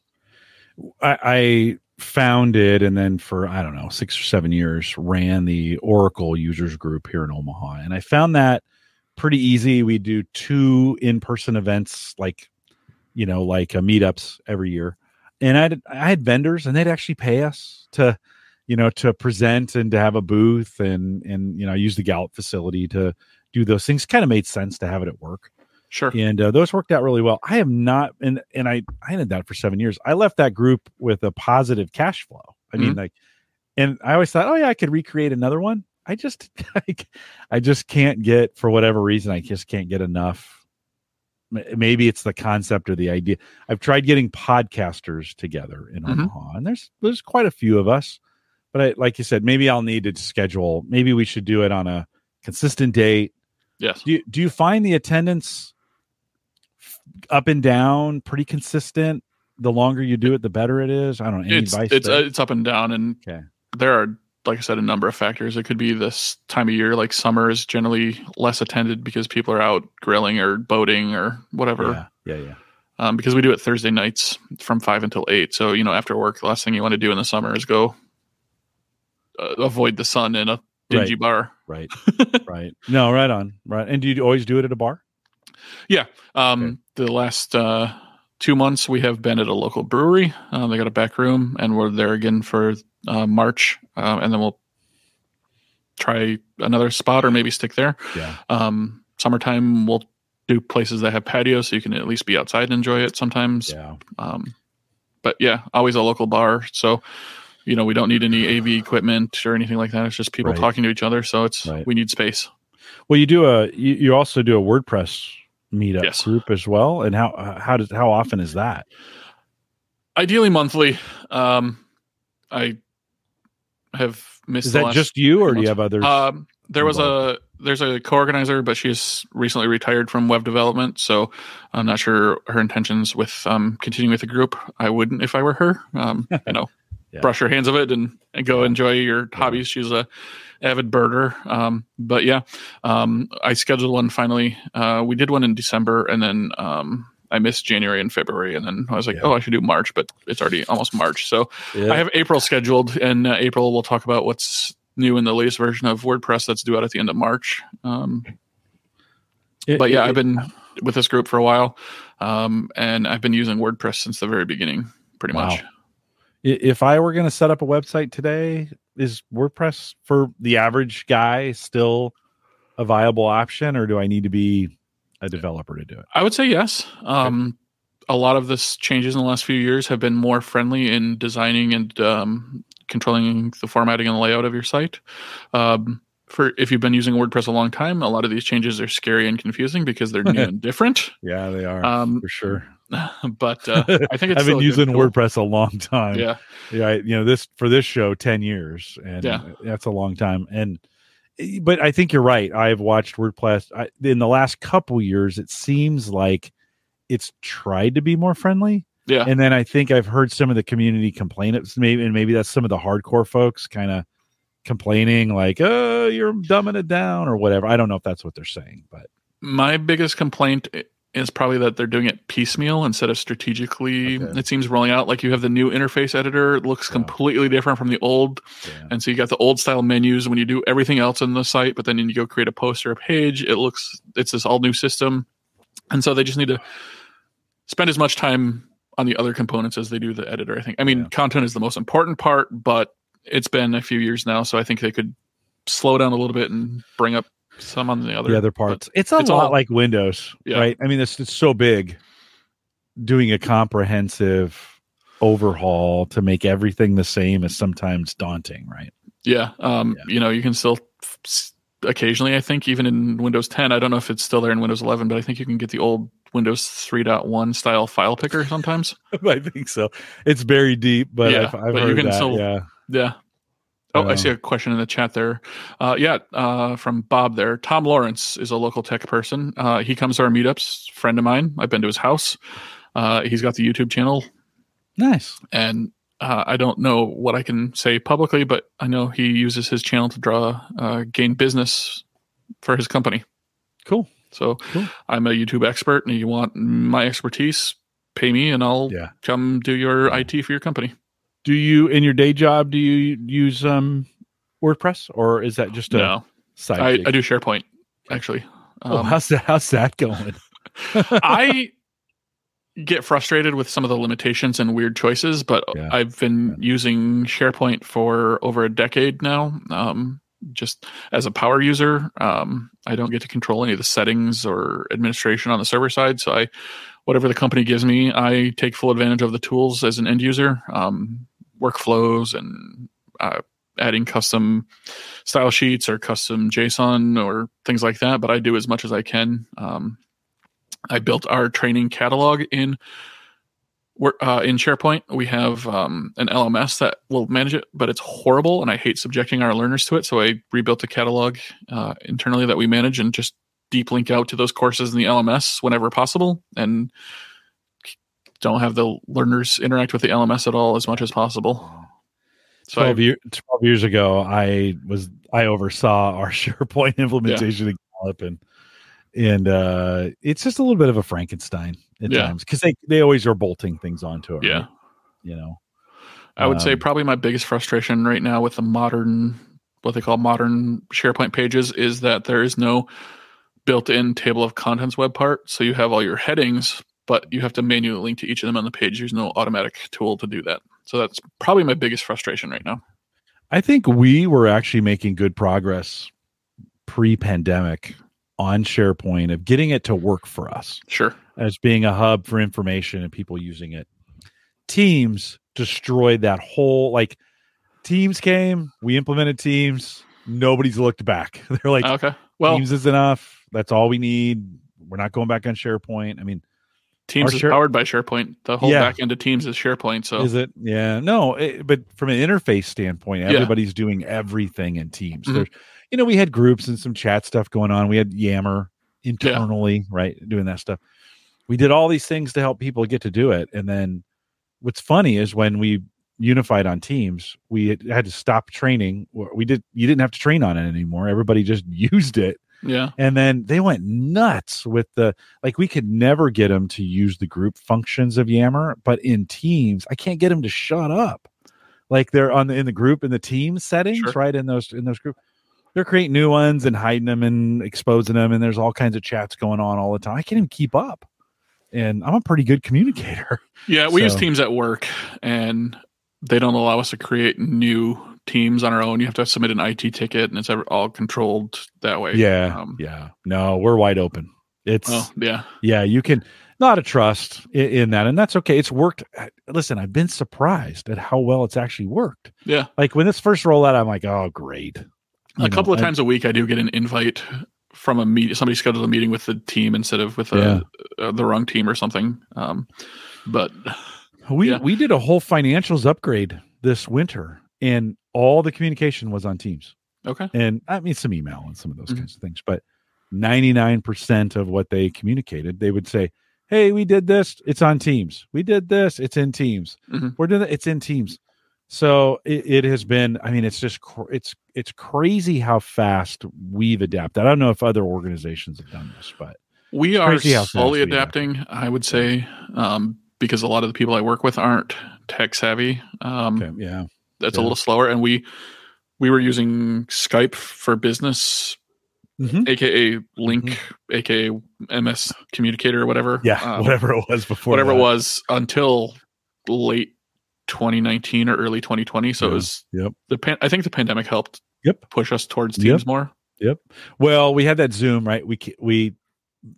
I, I founded and then for I don't know six or seven years ran the Oracle users group here in Omaha, and I found that pretty easy. We do two in-person events, like you know, like uh, meetups every year, and I had, I had vendors, and they'd actually pay us to you know to present and to have a booth, and and you know I use the Gallup facility to do those things. Kind of made sense to have it at work Sure. and uh, those worked out really well. I have not, and and I I did that for seven years. I left that group with a positive cash flow. I mean, Mhm. like, and I always thought, oh yeah, I could recreate another one. I just, like, I just can't get for whatever reason. I just can't get enough. Maybe it's the concept or the idea. I've tried getting podcasters together in Mhm. Omaha, and there's there's quite a few of us. But I, like you said, maybe I'll need to schedule. Maybe we should do it on a consistent date. Yes. Do you, do you find the attendance up and down pretty consistent? The longer you do it, the better it is. I don't know. Any It's advice? it's uh, it's up and down, and Okay. there are like I said a number of factors. It could be this time of year, like summer is generally less attended because people are out grilling or boating or whatever. yeah, yeah, yeah. Um, because we do it Thursday nights from five until eight. So you know after work, the last thing you want to do in the summer is go uh, avoid the sun in a dingy Right. bar. Right, right. No, right on, right. And do you always do it at a bar? Yeah. Um, Okay. The last uh, two months, we have been at a local brewery. Uh, they got a back room, and we're there again for uh, March, uh, and then we'll try another spot or maybe stick there. Yeah, Um, summertime, we'll do places that have patios, so you can at least be outside and enjoy it sometimes. yeah. Um, but yeah, always a local bar. So, you know, we don't need any AV equipment or anything like that. It's just people Right. talking to each other. So it's Right. we need space. Well, you do a you, you also do a WordPress meetup Yes. group as well. And how how does how often is that? Ideally monthly. Um, I have missed Is that just you, or do you have others? Um, there was involved? a there's a co-organizer, but she's recently retired from web development, so I'm not sure her intentions with um, continuing with the group. I wouldn't if I were her. Um, you know, Yeah. brush her hands of it and, and go enjoy your hobbies. She's a avid birder. Um, but yeah, um, I scheduled one finally. Uh, we did one in December, and then um, I missed January and February, and then I was like, Yeah. oh, I should do March, but it's already almost March, so Yeah. I have April scheduled, and uh, April we'll talk about what's new in the latest version of WordPress that's due out at the end of March. Um, It- but yeah, it- I've been with this group for a while, um, and I've been using WordPress since the very beginning, pretty Wow. much. If I were going to set up a website today, is WordPress for the average guy still a viable option, or do I need to be a developer to do it? I would say yes. Um, a lot of this changes in the last few years have been more friendly in designing and um, controlling the formatting and layout of your site. Um, for if you've been using WordPress a long time, a lot of these changes are scary and confusing because they're new and different. Yeah, they are Um, for sure. but uh, I think it's I've been using. WordPress a long time. Yeah, yeah I- you know this for this show 10 years and Yeah. that's a long time and but i think you're right i've watched wordpress I, in the last couple years it seems like it's tried to be more friendly yeah, and then i think i've heard some of the community complain it's maybe and maybe that's some of the hardcore folks kind of complaining like oh you're dumbing it down or whatever i don't know if that's what they're saying but my biggest complaint is probably that they're doing it piecemeal instead of strategically. Okay. It seems rolling out like you have the new interface editor. It looks Yeah. completely different from the old. yeah. And so you got the old style menus when you do everything else in the site, but then you go create a post or a page, it looks it's this all new system. And so they just need to spend as much time on the other components as they do the editor. I think. I mean, Yeah. content is the most important part, but it's been a few years now, so I think they could slow down a little bit and bring up some on the other the other parts it's a it's lot all- like windows Yeah. right i mean it's, it's so big doing a comprehensive overhaul to make everything the same is sometimes daunting right Yeah. Um, Yeah. You know, you can still occasionally, I think, even in Windows 10, I don't know if it's still there in Windows 11, but I think you can get the old Windows 3.1 style file picker sometimes. i think so it's very deep but Yeah, i've, I've but you heard can that still- yeah Yeah. Oh, I see a question in the chat there. Uh, yeah, uh, from Bob there. Tom Lawrence is a local tech person. Uh, he comes to our meetups, friend of mine. I've been to his house. Uh, he's got the YouTube channel, nice and uh, I don't know what I can say publicly, but I know he uses his channel to draw, uh, gain business for his company. cool So Cool. I'm a YouTube expert, and you want my expertise, pay me, and I'll Yeah. come do your IT for your company. Do you in your day job do you use um wordpress or is that just a No, side I. I do SharePoint actually. oh, Um, how's that how's that going I get frustrated with some of the limitations and weird choices, but Yeah. I've been using SharePoint for over a decade now. Um, just as a power user, um, I don't get to control any of the settings or administration on the server side. So I, whatever the company gives me, I take full advantage of the tools as an end user. Um, workflows and uh, adding custom style sheets or custom JSON or things like that. But I do as much as I can. Um, I built our training catalog in uh, in SharePoint. We have um, an LMS that will manage it, but it's horrible, and I hate subjecting our learners to it. So I rebuilt a catalog uh, internally that we manage and just deep link out to those courses in the LMS whenever possible, and don't have the learners interact with the LMS at all as much as possible. So 12, I, year, 12 years ago, I was I oversaw our SharePoint implementation yeah. in Gallup, and and uh, it's just a little bit of a Frankenstein at yeah. times because they they always are bolting things onto it. Yeah, right? you know. I would um, say probably my biggest frustration right now with the modern what they call modern SharePoint pages is that there is no built-in table of contents web part. So you have all your headings, but you have to manually link to each of them on the page. There's no automatic tool to do that. So that's probably my biggest frustration right now. I think we were actually making good progress pre-pandemic on SharePoint of getting it to work for us. Sure. As being a hub for information and people using it. Teams destroyed that whole like Teams came, we implemented Teams, nobody's looked back. They're like, okay, well, Teams is enough. That's all we need. We're not going back on SharePoint. I mean, Teams is Share- powered by SharePoint. The whole yeah. back end of Teams is SharePoint. So is it? Yeah, no, it, but from an interface standpoint, everybody's yeah. doing everything in Teams. Mm-hmm. There's you know, we had groups and some chat stuff going on. We had Yammer internally, right, doing that stuff. We did all these things to help people get to do it. And then what's funny is when we unified on teams, we had to stop training. We did you didn't have to train on it anymore. Everybody just used it. Yeah. And then they went nuts with the like we could never get them to use the group functions of Yammer, but in teams, I can't get them to shut up. Like they're on the in the group in the team settings, sure. right? In those in those group they're creating new ones and hiding them and exposing them and there's all kinds of chats going on all the time i can't even keep up and i'm a pretty good communicator yeah we so. use teams at work and they don't allow us to create new teams on our own you have to submit an it ticket and it's all controlled that way yeah um, yeah no we're wide open it's oh, yeah yeah you can not a trust in, in, that and that's okay it's worked listen i've been surprised at how well it's actually worked yeah like when this first rolled out i'm like oh great a couple know, of times a week, I do get an invite from a meet. Somebody scheduled a meeting with the team instead of with a, yeah. uh, the wrong team or something. Um, but we yeah. we did a whole financials upgrade this winter, and all the communication was on Teams. Okay, and I mean some email and some of those mm-hmm. kinds of things, but ninety nine percent of what they communicated, they would say, "Hey, we did this. It's on Teams. We did this. It's in Teams. Mm-hmm. We're doing it. It's in Teams." So it, it, has been. I mean, it's just it's it's crazy how fast we've adapted. I don't know if other organizations have done this, but we are slowly adapting. I would say um, because a lot of the people I work with aren't tech savvy. Um, okay, yeah, that's yeah. a little slower. And we we were using Skype for business, mm-hmm. aka Lync mm-hmm. aka MS Communicator or whatever. Yeah, um, whatever it was before. Whatever that. it was until late 2019 or early 2020. So yeah. it was yep. The pan- I think the pandemic helped. Yep. Push us towards teams yep. more. Yep. Well, we had that Zoom right. We we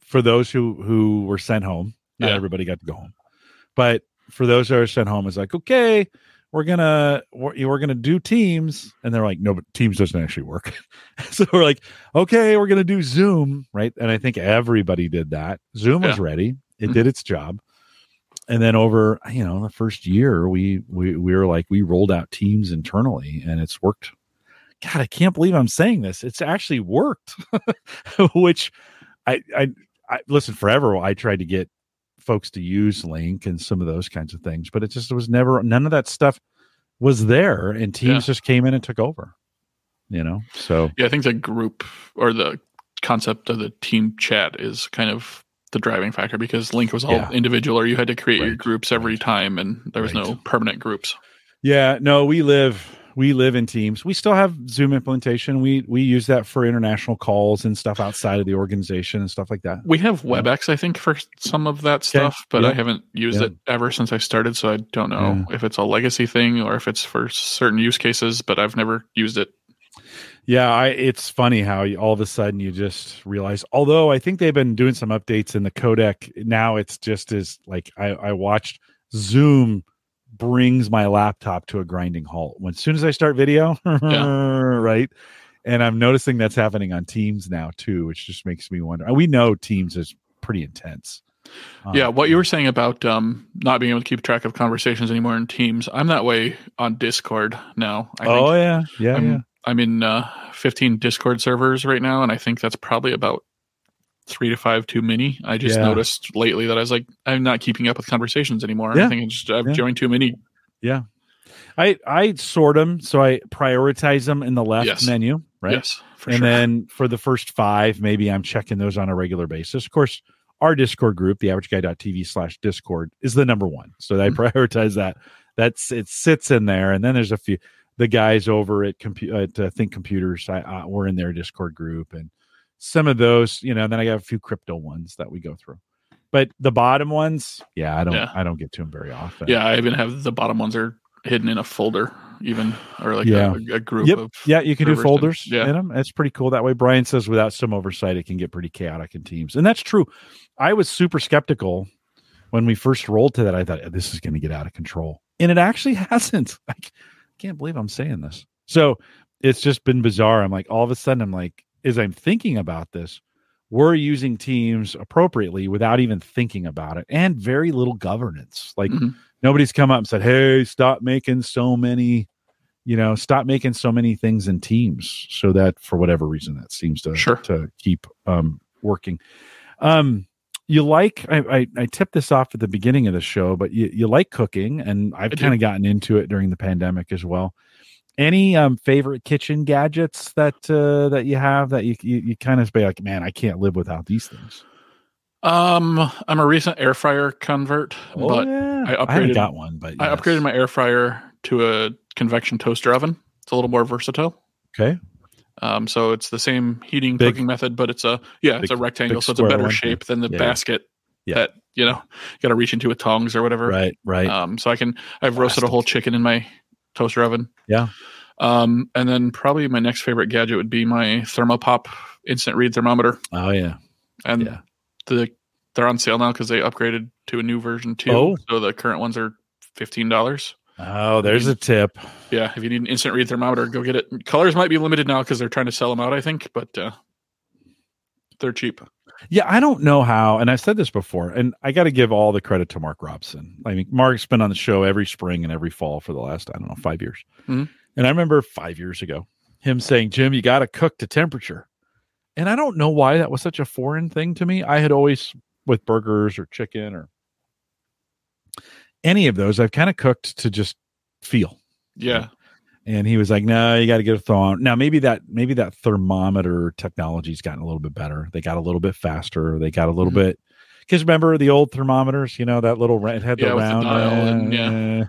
for those who who were sent home. Not yeah. everybody got to go home, but for those who are sent home, it's like okay, we're gonna we're, we're gonna do Teams, and they're like, no, but Teams doesn't actually work. so we're like, okay, we're gonna do Zoom, right? And I think everybody did that. Zoom yeah. was ready; it mm-hmm. did its job and then over you know the first year we we we were like we rolled out teams internally and it's worked god i can't believe i'm saying this it's actually worked which I, I i listen forever i tried to get folks to use Lync and some of those kinds of things but it just was never none of that stuff was there and teams yeah. just came in and took over you know so yeah i think the group or the concept of the team chat is kind of the driving factor because Lync was all yeah. individual, or you had to create right. your groups every right. time, and there was right. no permanent groups. Yeah, no, we live we live in teams. We still have Zoom implementation. We we use that for international calls and stuff outside of the organization and stuff like that. We have WebEx, I think, for some of that stuff, but yeah. I haven't used yeah. it ever since I started, so I don't know if it's a legacy thing or if it's for certain use cases. But I've never used it yeah, I, it's funny how you, all of a sudden you just realize. Although I think they've been doing some updates in the codec now, it's just as like I, I watched Zoom brings my laptop to a grinding halt. When as soon as I start video, right? And I'm noticing that's happening on Teams now too, which just makes me wonder. We know Teams is pretty intense. yeah, what you were saying about um, not being able to keep track of conversations anymore in Teams, I'm that way on Discord now. I oh yeah, yeah, I'm, yeah. I'm in uh, 15 Discord servers right now, and I think that's probably about three to five too many. I just yeah. noticed lately that I was like, I'm not keeping up with conversations anymore. Yeah. I think I just I've yeah. joined too many. Yeah. I I sort them so I prioritize them in the left yes. menu, right? Yes. and sure. then for the first five, maybe I'm checking those on a regular basis. Of course, our Discord group, the average guy.tv slash Discord, is the number one. So I mm-hmm. prioritize that. That's it sits in there. And then there's a few the guys over at compu- at uh, Think Computers. I, uh, we're in their Discord group and some of those, you know, then I got a few crypto ones that we go through. But the bottom ones, yeah, I don't yeah. I don't get to them very often. Yeah, I even have the bottom ones are hidden in a folder even or like yeah. a, a group yep. of yeah you can do folders and, yeah. in them it's pretty cool that way brian says without some oversight it can get pretty chaotic in teams and that's true i was super skeptical when we first rolled to that i thought this is going to get out of control and it actually hasn't i can't believe i'm saying this so it's just been bizarre i'm like all of a sudden i'm like as i'm thinking about this we're using teams appropriately without even thinking about it and very little governance like mm-hmm nobody's come up and said, "Hey, stop making so many." You know, stop making so many things in teams, so that for whatever reason that seems to sure. to keep um, working. Um, you like I, I, I tipped this off at the beginning of the show, but you, you like cooking, and I've kind of gotten into it during the pandemic as well. Any um, favorite kitchen gadgets that uh, that you have that you you, you kind of be like, man, I can't live without these things. Um, I'm a recent air fryer convert, oh, but yeah. I upgraded. I got one, but yes. I upgraded my air fryer to a convection toaster oven. It's a little more versatile. Okay. Um, so it's the same heating big, cooking method, but it's a yeah, big, it's a rectangle, so it's a better shape than the yeah. basket yeah. that you know you got to reach into with tongs or whatever. Right, right. Um, so I can I've roasted a whole chicken in my toaster oven. Yeah. Um, and then probably my next favorite gadget would be my Thermopop instant read thermometer. Oh yeah, and yeah the they're on sale now because they upgraded to a new version too. Oh. So the current ones are fifteen dollars. Oh, there's a tip. Yeah, if you need an instant read thermometer, go get it. Colors might be limited now because they're trying to sell them out, I think, but uh, they're cheap. Yeah, I don't know how, and I've said this before, and I got to give all the credit to Mark Robson. I mean, Mark's been on the show every spring and every fall for the last, I don't know, five years. Mm-hmm. And I remember five years ago him saying, Jim, you got to cook to temperature. And I don't know why that was such a foreign thing to me. I had always with burgers or chicken or any of those, I've kind of cooked to just feel. Yeah. And he was like, "No, you got to get a thaw." Now, maybe that maybe that thermometer technology's gotten a little bit better. They got a little bit faster. They got a little mm-hmm. bit because remember the old thermometers, you know, that little it had yeah, the round. The and,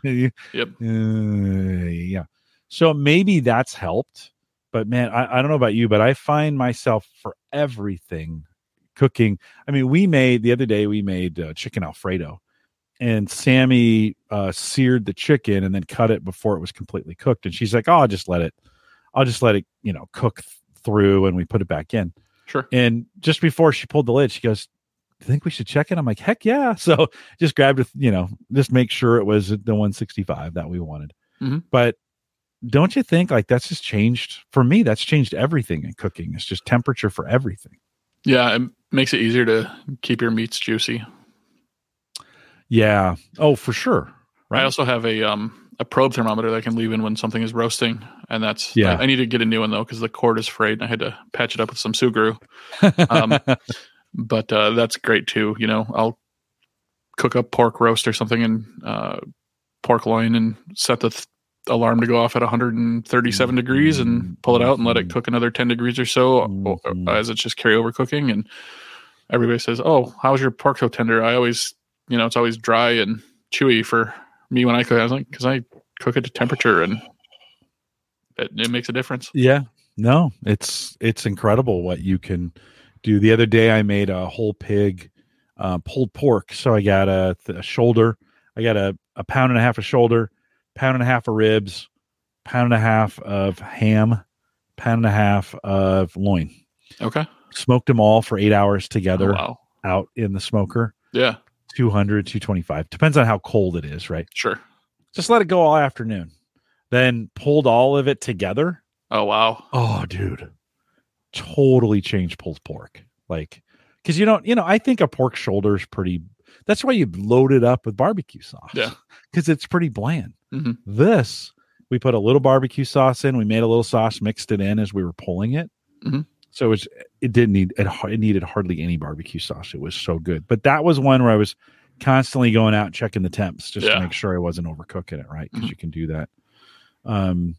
yeah. yep. Uh, yeah. So maybe that's helped. But man, I, I don't know about you, but I find myself for everything cooking. I mean, we made the other day we made uh, chicken alfredo, and Sammy uh, seared the chicken and then cut it before it was completely cooked. And she's like, "Oh, I'll just let it, I'll just let it, you know, cook th- through." And we put it back in. Sure. And just before she pulled the lid, she goes, "Do you think we should check it?" I'm like, "Heck yeah!" So just grabbed it, you know, just make sure it was the 165 that we wanted. Mm-hmm. But don't you think like that's just changed for me? That's changed everything in cooking. It's just temperature for everything. Yeah, it makes it easier to keep your meats juicy. Yeah. Oh, for sure. Right. I also have a um a probe thermometer that I can leave in when something is roasting, and that's yeah. I, I need to get a new one though because the cord is frayed. And I had to patch it up with some Sugru. Um, but uh, that's great too. You know, I'll cook up pork roast or something and uh, pork loin and set the th- alarm to go off at 137 mm-hmm. degrees and pull it out and let it mm-hmm. cook another 10 degrees or so mm-hmm. as it's just carryover cooking and everybody says oh how's your pork so tender i always you know it's always dry and chewy for me when i cook i was like because i cook it to temperature and it, it makes a difference yeah no it's it's incredible what you can do the other day i made a whole pig uh, pulled pork so i got a, a shoulder i got a, a pound and a half of shoulder pound and a half of ribs, pound and a half of ham, pound and a half of loin. Okay. Smoked them all for eight hours together oh, wow. out in the smoker. Yeah. 200, 225. Depends on how cold it is, right? Sure. Just let it go all afternoon. Then pulled all of it together. Oh wow. Oh, dude. Totally changed pulled pork. Like, because you don't, you know, I think a pork shoulder is pretty. That's why you load it up with barbecue sauce. Yeah. Because it's pretty bland. Mhm. This, we put a little barbecue sauce in. We made a little sauce, mixed it in as we were pulling it. Mhm. So it's it didn't need it, it needed hardly any barbecue sauce. It was so good. But that was one where I was constantly going out checking the temps just Yeah. to make sure I wasn't overcooking it, right? Because Mhm. you can do that. Um,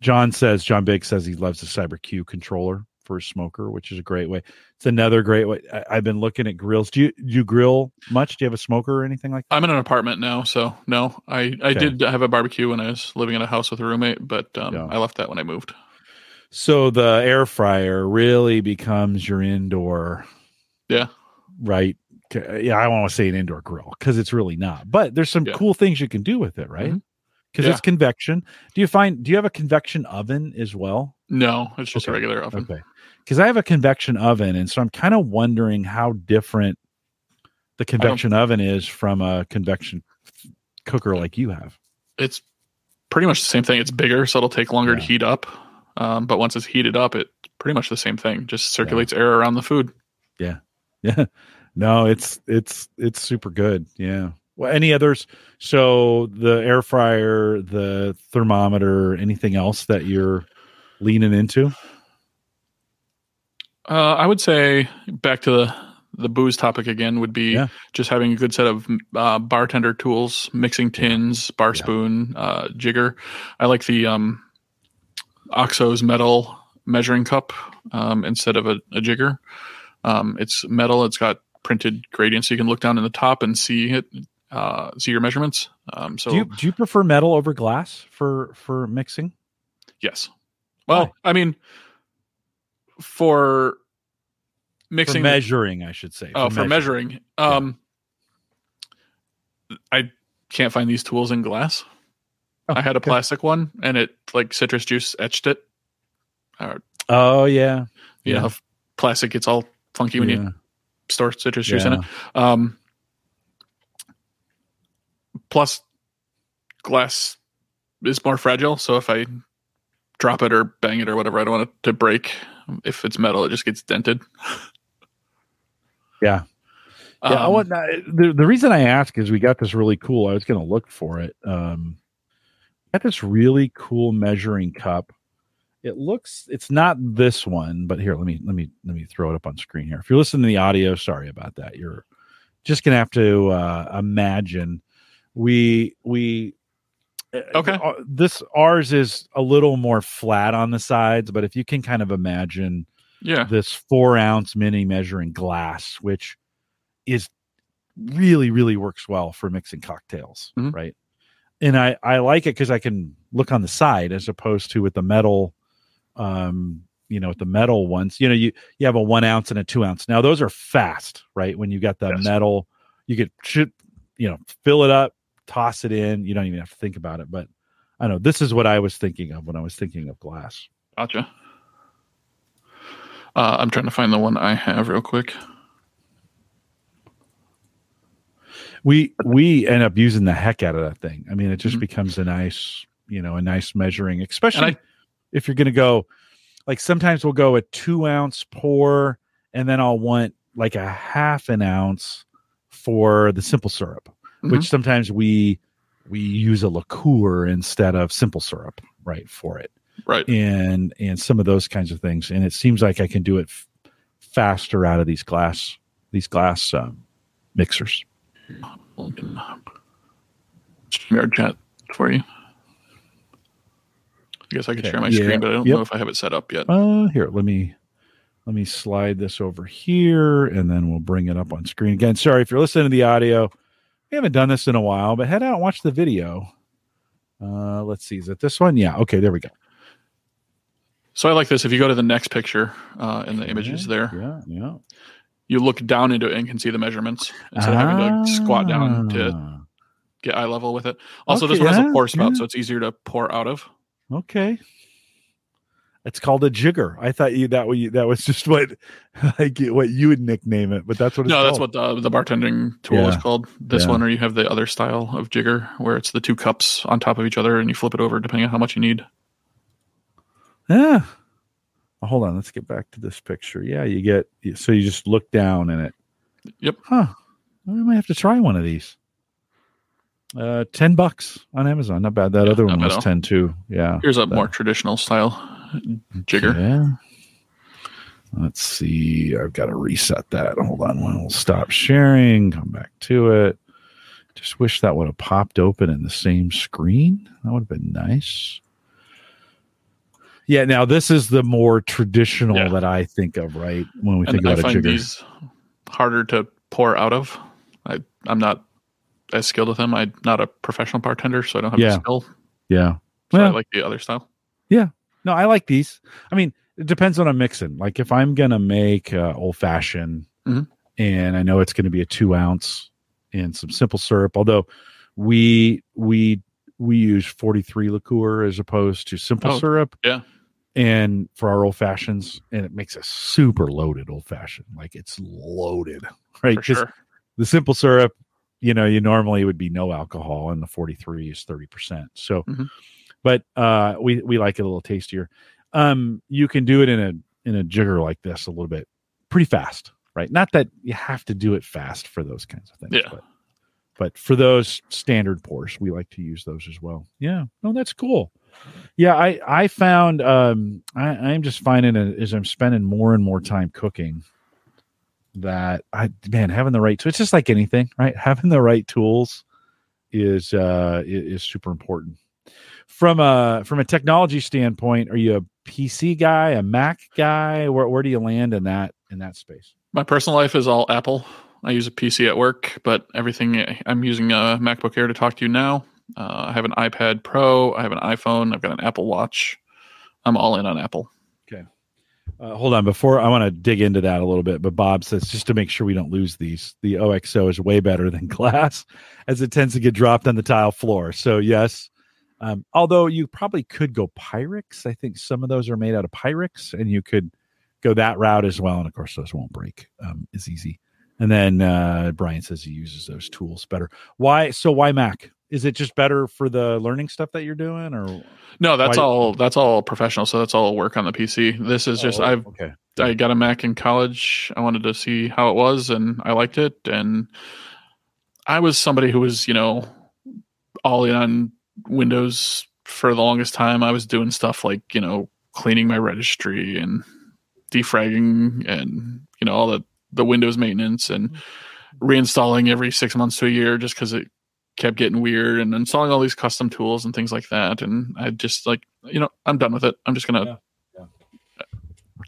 John says John Big says he loves the Cyber Q controller for his smoker, which is a great way. It's another great way. I, I've been looking at grills. Do you do you grill much? Do you have a smoker or anything like that? I'm in an apartment now, so no. I I Okay. did have a barbecue when I was living in a house with a roommate, but um, Yeah. I left that when I moved. So the air fryer really becomes your indoor, Yeah. right? Yeah, I want to say an indoor grill because it's really not. But there's some Yeah. cool things you can do with it, right? Mm-hmm. Because Yeah. it's convection. Do you find? Do you have a convection oven as well? No, it's just Okay. a regular oven. Okay. Because I have a convection oven, and so I'm kind of wondering how different the convection oven is from a convection cooker like you have. It's pretty much the same thing. It's bigger, so it'll take longer to heat up. Um, but once it's heated up, it's pretty much the same thing. Just circulates air around the food. Yeah, yeah. No, it's it's it's super good. Yeah. Well, any others? So the air fryer, the thermometer, anything else that you're leaning into? Uh, I would say back to the the booze topic again would be Yeah. just having a good set of uh, bartender tools, mixing tins, bar Yeah. spoon, uh, jigger. I like the um, Oxo's metal measuring cup um, instead of a, a jigger. Um, it's metal. It's got printed gradients, so you can look down in the top and see it, uh, see your measurements. Um, so do you do you prefer metal over glass for for mixing? yes. Well, Why? I mean, for mixing for measuring, I should say. Oh, for measuring. Um, I can't find these tools in glass. Oh, I had a okay. plastic one, and it like citrus juice etched it. Or Oh yeah. you Yeah. know, plastic gets all funky when yeah. you store citrus juice in it. Um, plus, glass is more fragile, so if I drop it or bang it or whatever, I don't want it to break. If it's metal, it just gets dented. Yeah. Yeah, I Um, want the the reason I ask is we got this really cool. I was going to look for it. Um, got this really cool measuring cup. It looks it's not this one, but here let me let me let me throw it up on screen here. If you're listening to the audio, sorry about that. You're just gonna have to uh, imagine we we uh, Okay. uh, this ours is a little more flat on the sides, but if you can kind of imagine yeah. this four ounce mini measuring glass, which is really, really works well for mixing cocktails, Mhm. right? And I, I like it because I can look on the side as opposed to with the metal, um, you know, with the metal ones, you know, you, you have a one ounce and a two ounce. Now those are fast, right? When you got the Yes. metal, you could, shoot, you know, fill it up, toss it in. You don't even have to think about it. But I know this is what I was thinking of when I was thinking of glass. Gotcha. Uh, I'm trying to find the one I have real quick. We we end up using the heck out of that thing. I mean, it just Mhm. becomes a nice, you know, a nice measuring, especially I- if you're going to go. Like sometimes we'll go a two ounce pour, and then I'll want like a half an ounce for the simple syrup, Mm-hmm. which sometimes we we use a liqueur instead of simple syrup, right, for it, Right. and and some of those kinds of things. And it seems like I can do it f- faster out of these glass these glass um, mixers. StreamYard chat for you. I guess I could Okay. share my Yeah. screen, but I don't Yep. know if I have it set up yet. Uh, here, let me let me slide this over here, and then we'll bring it up on screen again. Sorry if you're listening to the audio. We haven't done this in a while, but head out and watch the video. Uh, let's see, is it this one? Yeah. Okay, there we go. So I like this. If you go to the next picture uh, in the images there, Yeah, yeah. You look down into it and can see the measurements instead of having to like, squat down to Ah, get eye level with it. Also, Okay, this one has a pour spout, yeah. so it's easier to pour out of. Okay. It's called a jigger. I thought you that you, that was just what like what you would nickname it, but that's what. It's no, called. that's what the, the bartending tool is called. This Yeah. one, or you have the other style of jigger, where it's the two cups on top of each other, and you flip it over depending on how much you need. Yeah. Oh, hold on. Let's get back to this picture. Yeah, you get so you just look down in it. Yep. Huh. I might have to try one of these. Uh, ten bucks on Amazon. Not bad. That Yeah, other one was ten too. Yeah. Here's a That- more traditional style jigger. Yeah. Let's see. I've got to reset that. Hold on. We'll stop sharing. Come back to it. Just wish that would have popped open in the same screen. That would have been nice. Yeah. Now this is the more traditional Yeah. that I think of, right? When we think And I about a find jigger. these harder to pour out of. I I'm not as skilled with them. I'm not a professional bartender, so I don't have Yeah. the skill. yeah. So I like the other style. Yeah. No, I like these. I mean, it depends on a mixing. Like if I'm gonna make uh, old fashioned, Mhm. and I know it's going to be a two ounce and some simple syrup. Although we we we use 43 liqueur as opposed to simple Oh, syrup. yeah. And for our old fashions, and it makes a super loaded old fashioned. Like it's loaded, right? For 'Cause sure. the simple syrup, you know, you normally would be no alcohol, and the 43 is 30%. So, Mhm. but uh, we we like it a little tastier. Um, you can do it in a in a jigger like this a little bit, pretty fast, right? Not that you have to do it fast for those kinds of things, Yeah. but but for those standard pours, we like to use those as well. Yeah, no, that's cool. Yeah, I I found um I, I'm just finding as I'm spending more and more time cooking that I man having the right tools. It's just like anything, right? Having the right tools is uh is super important. From a from a technology standpoint, are you a PC guy, a Mac guy? Where where do you land in that in that space? My personal life is all Apple. I use a PC at work, but everything I'm using a MacBook Air to talk to you now. Uh, I have an iPad Pro. I have an iPhone. I've got an Apple Watch. I'm all in on Apple. Okay. Uh, hold on, before I want to dig into that a little bit, but Bob says just to make sure we don't lose these, the OXO is way better than glass, as it tends to get dropped on the tile floor. So yes, um, although you probably could go Pyrex. I think some of those are made out of Pyrex, and you could go that route as well. And of course, those won't break. Um, is easy. And then uh, Brian says he uses those tools better. Why? So why Mac? Is it just better for the learning stuff that you're doing, or No, that's Why- all. That's all professional. So that's all work on the PC. This is just Oh, I've okay. I got a Mac in college. I wanted to see how it was, and I liked it. And I was somebody who was, you know, all in on Windows for the longest time. I was doing stuff like, you know, cleaning my registry and defragging and, you know, all the, the Windows maintenance and reinstalling every six months to a year just because it kept getting weird and installing all these custom tools and things like that. And I just like, you know, I'm done with it. I'm just going to. Yeah,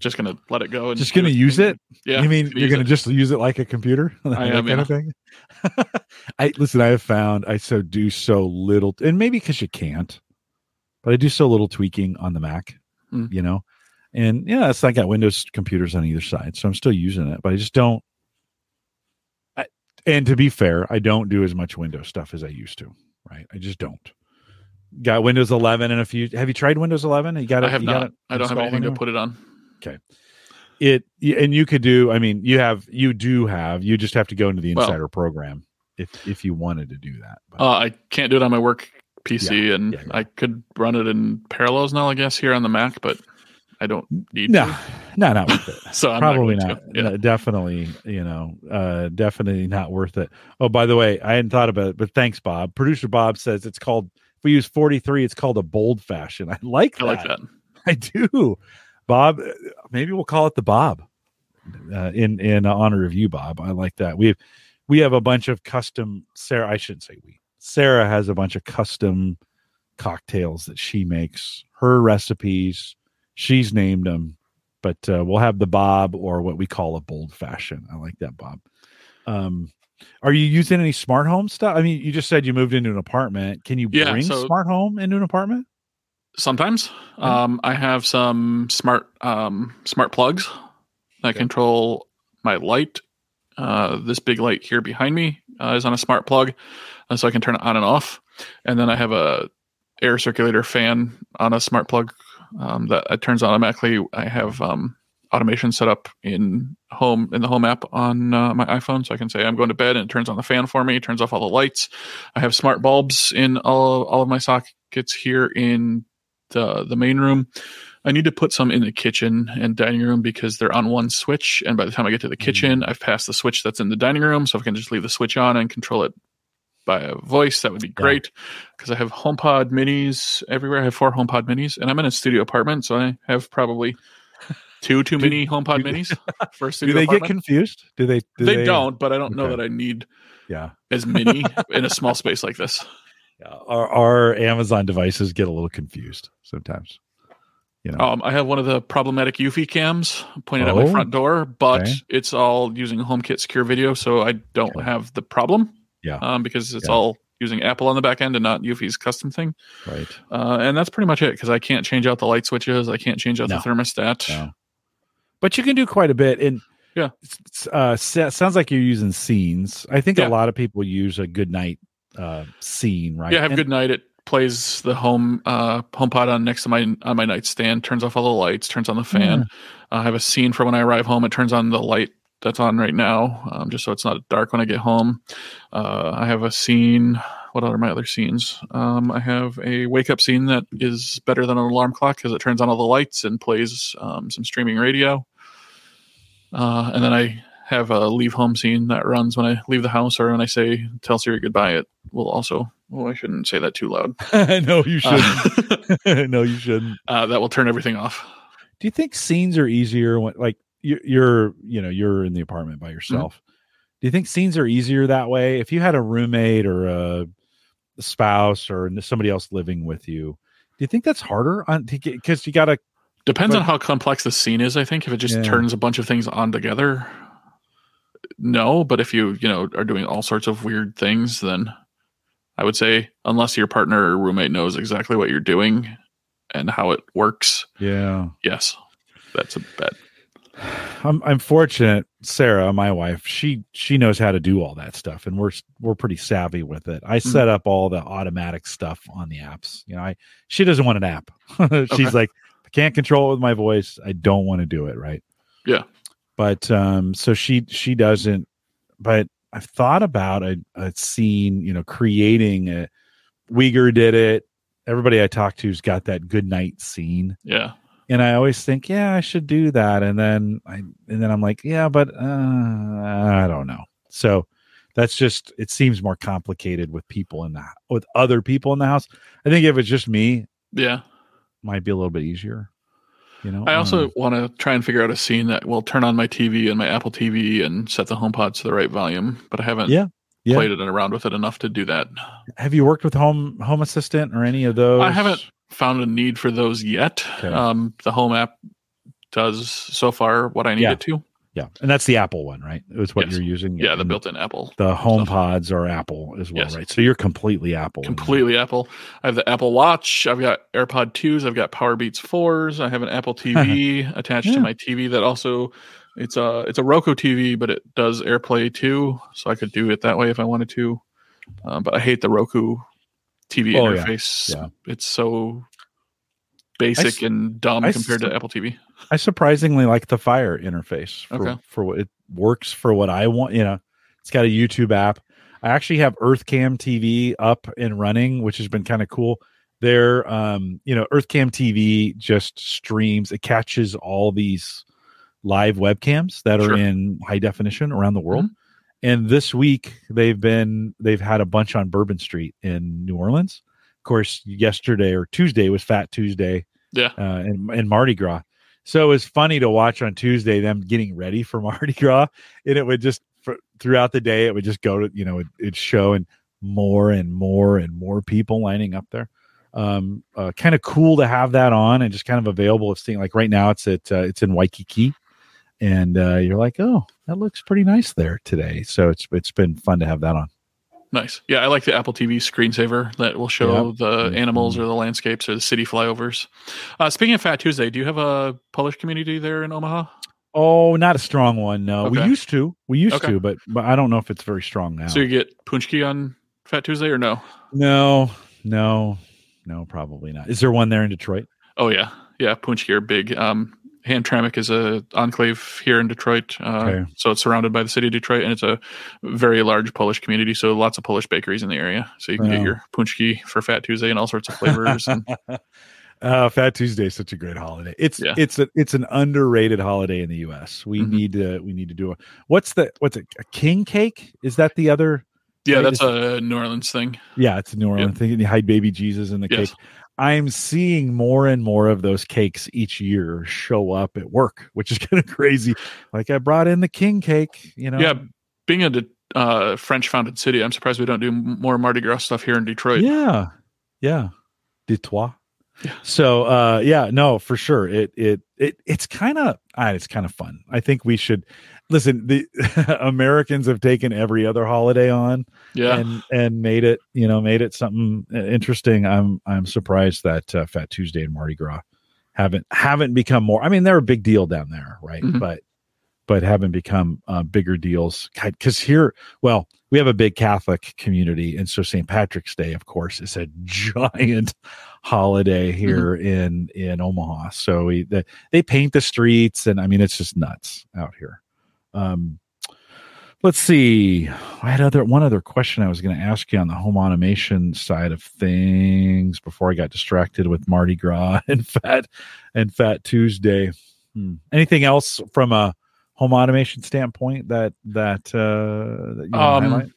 Just gonna let it go and Just gonna use it? Yeah, you mean gonna you're going to it. just use it like a computer? that I am, kind of thing. I listen. I have found I so do so little, and maybe because you can't, but I do so little tweaking on the Mac. Mm. You know, and yeah, it's I got Windows computers on either side, so I'm still using it, but I just don't. I, and to be fair, I don't do as much Windows stuff as I used to. Right, I just don't. Got Windows 11 and a few. Have you tried Windows 11? You got it. I have you got not. it I don't have anything to put it on. Okay. It and you could do i mean you have you do have you just have to go into the Well- insider program if if you wanted to do that but, Uh, I can't do it on my work PC, and yeah, yeah. I could run it in Parallels now, I guess, here on the Mac, but I don't need no to. no not worth it So I'm probably not. not. Yeah. No, definitely you know uh definitely not worth it oh by the way i hadn't thought about it but thanks bob producer bob says it's called if we use 43 it's called a bold fashion i like that I like that. I do. Bob, maybe we'll call it the Bob uh, in in honor of you, Bob. I like that. We have we have a bunch of custom Sarah. I shouldn't say we. Sarah has a bunch of custom cocktails that she makes. Her recipes. She's named them, but uh, we'll have the Bob or what we call a bold fashion. I like that, Bob. Um, are you using any smart home stuff? I mean, you just said you moved into an apartment. Can you Yeah, bring so- smart home into an apartment? Sometimes Yeah. um, I have some smart um, smart plugs that Okay. control my light. Uh, this big light here behind me uh, is on a smart plug, uh, so I can turn it on and off. And then I have a air circulator fan on a smart plug um, that it turns automatically. I have um, automation set up in home in the home app on uh, my iPhone, so I can say I'm going to bed and it turns on the fan for me. It turns off all the lights. I have smart bulbs in all all of my sockets here in the the main room. I need to put some in the kitchen and dining room because they're on one switch. And by the time I get to the kitchen, I've passed the switch that's in the dining room. So if I can just leave the switch on and control it by a voice, that would be great. Because I have HomePod minis everywhere. I have four HomePod minis, and I'm in a studio apartment, so I have probably two too many HomePod do- minis for a Do they get confused? Do they? Do they, don't, but I don't know that I need Yeah. as many in a small space like this. yeah. Our, our Amazon devices get a little confused sometimes. You know. Um, I have one of the problematic Eufy cams pointed at my Oh, front door, but okay. it's all using HomeKit secure video, so I don't Okay. have the problem. Yeah. Um, because it's Yeah. all using Apple on the back end and not Eufy's custom thing. Right. Uh, and that's pretty much it because I can't change out the light switches. I can't change out No. the thermostat. No. But you can do quite a bit. And Yeah. it's, uh, sounds like you're using scenes. I think Yeah. a lot of people use a good night uh, scene, right? Yeah, I have And- good night. It plays the home uh, home HomePod on next to my on my nightstand. Turns off all the lights. Turns on the fan. I have a scene for when I arrive home. It turns on the light that's on right now, um, just so it's not dark when I get home. Uh, I have a scene. What are my other scenes? Um, I have a wake up scene that is better than an alarm clock because it turns on all the lights and plays um, some streaming radio. Uh, and then I have a leave home scene that runs when I leave the house or when I say tell Siri goodbye. It will also. Oh, I shouldn't say that too loud. no, you shouldn't. Uh, no, you shouldn't. uh, that will turn everything off. Do you think scenes are easier when, like, you're, you know, you're in the apartment by mm-hmm. yourself? Do you think scenes are easier that way? If you had a roommate or a spouse or somebody else living with you, do you think that's harder on because you got to Depends But- on how complex the scene is. I think if it just Yeah. turns a bunch of things on together, no. But if you you know are doing all sorts of weird things, then I would say unless your partner or roommate knows exactly what you're doing and how it works, yeah. yes, that's a bet. I'm I'm fortunate. Sarah, my wife, she she knows how to do all that stuff, and we're we're pretty savvy with it. I set up all the automatic stuff on the apps. You know, I she doesn't want an app. She's Okay. like, I can't control it with my voice. I don't want to do it. Right. Yeah. But um, so she she doesn't. But I've thought about a, a scene. You know, creating a. Uyghur did it. Everybody I talked to's got that good night scene Yeah, and I always think, yeah, I should do that, and then I and then I'm like, yeah, but uh, I don't know. So that's just it seems more complicated with people in the with other people in the house. I think if it's just me, yeah. might be a little bit easier. You know, I also Um, want to try and figure out a scene that will turn on my TV and my Apple TV and set the HomePod to the right volume. But I haven't Yeah, yeah. played it around with it enough to do that. have you worked with home home assistant or any of those? I haven't found a need for those yet. Okay. Um, the home app does so far what I need Yeah. it to. Yeah, and that's the Apple one, right? It's what Yes. you're using. Yeah, the built-in Apple. the home pods are Apple as well, Yes. right? So you're completely Apple. Completely Apple. I have the Apple Watch. I've got AirPod 2s. I've got PowerBeats 4s. I have an Apple TV attached Yeah. to my TV that also it's a it's a Roku TV, but it does AirPlay too, so I could do it that way if I wanted to. Um, but I hate the Roku TV Oh, interface. Yeah. It's so basic and dumb I compared to Apple TV. I surprisingly like the Fire interface for, Okay. for what it works for what I want. You know, it's got a YouTube app. I actually have EarthCam TV up and running, which has been kind of cool. There, um, you know, EarthCam TV just streams. It catches all these live webcams that are Sure. in high definition around the world. And this week they've been they've had a bunch on Bourbon Street in New Orleans. Of course, yesterday or Tuesday was Fat Tuesday Yeah. uh, and, and Mardi Gras. So it was funny to watch on Tuesday them getting ready for Mardi Gras, and it would just for, throughout the day it would just go to you know it, it'd show and more and more and more people lining up there. Um, uh, kind of cool to have that on and just kind of available. It's seeing like right now it's at uh, it's in Waikiki, and uh, you're like, oh, that looks pretty nice there today. So it's it's been fun to have that on. Nice. Yeah, I like the Apple TV screensaver that will show Yep. the Mhm. animals or the landscapes or the city flyovers. Uh, speaking of Fat Tuesday, do you have a Polish community there in Omaha? Oh, not a strong one. No, we used to, we used Okay. to, but but I don't know if it's very strong now. So you get Paczki on Fat Tuesday or no? No, no, no, probably not. Is there one there in Detroit? Oh yeah, yeah, Paczki are big. Um, Hamtramck is a enclave here in Detroit, uh, Okay. so it's surrounded by the city of Detroit, and it's a very large Polish community. So lots of Polish bakeries in the area, so you can get your Paczki for Fat Tuesday and all sorts of flavors. and, uh, Fat Tuesday is such a great holiday. It's Yeah. it's a, it's an underrated holiday in the U.S. We Mhm. need to we need to do it. What's the what's it? A king cake? Is that the other? yeah, that's a New Orleans thing. Yeah, it's a New Orleans thing. You hide baby Jesus in the Yes. cake. I'm seeing more and more of those cakes each year show up at work, which is kind of crazy. Like I brought in the king cake, you know. Yeah, being a uh, French founded city, I'm surprised we don't do more Mardi Gras stuff here in Detroit. Yeah. Yeah. De toi. Yeah. So uh yeah, no, for sure. It it it it's kind of it's kind of fun. I think we should listen, the Americans have taken every other holiday on Yeah, and and made it, you know, made it something uh, interesting. I'm I'm surprised that uh, Fat Tuesday and Mardi Gras haven't haven't become more. I mean, they're a big deal down there, right? Mhm. But but haven't become uh, bigger deals because here, well, we have a big Catholic community, and so St. Patrick's Day, of course, is a giant holiday here in in Omaha. So we the, they paint the streets, and I mean, it's just nuts out here. Um, let's see. I had other one other question I was going to ask you on the home automation side of things before I got distracted with Mardi Gras and Fat and Fat Tuesday. Hmm. Anything else from a home automation standpoint that that uh, that you Um, highlight?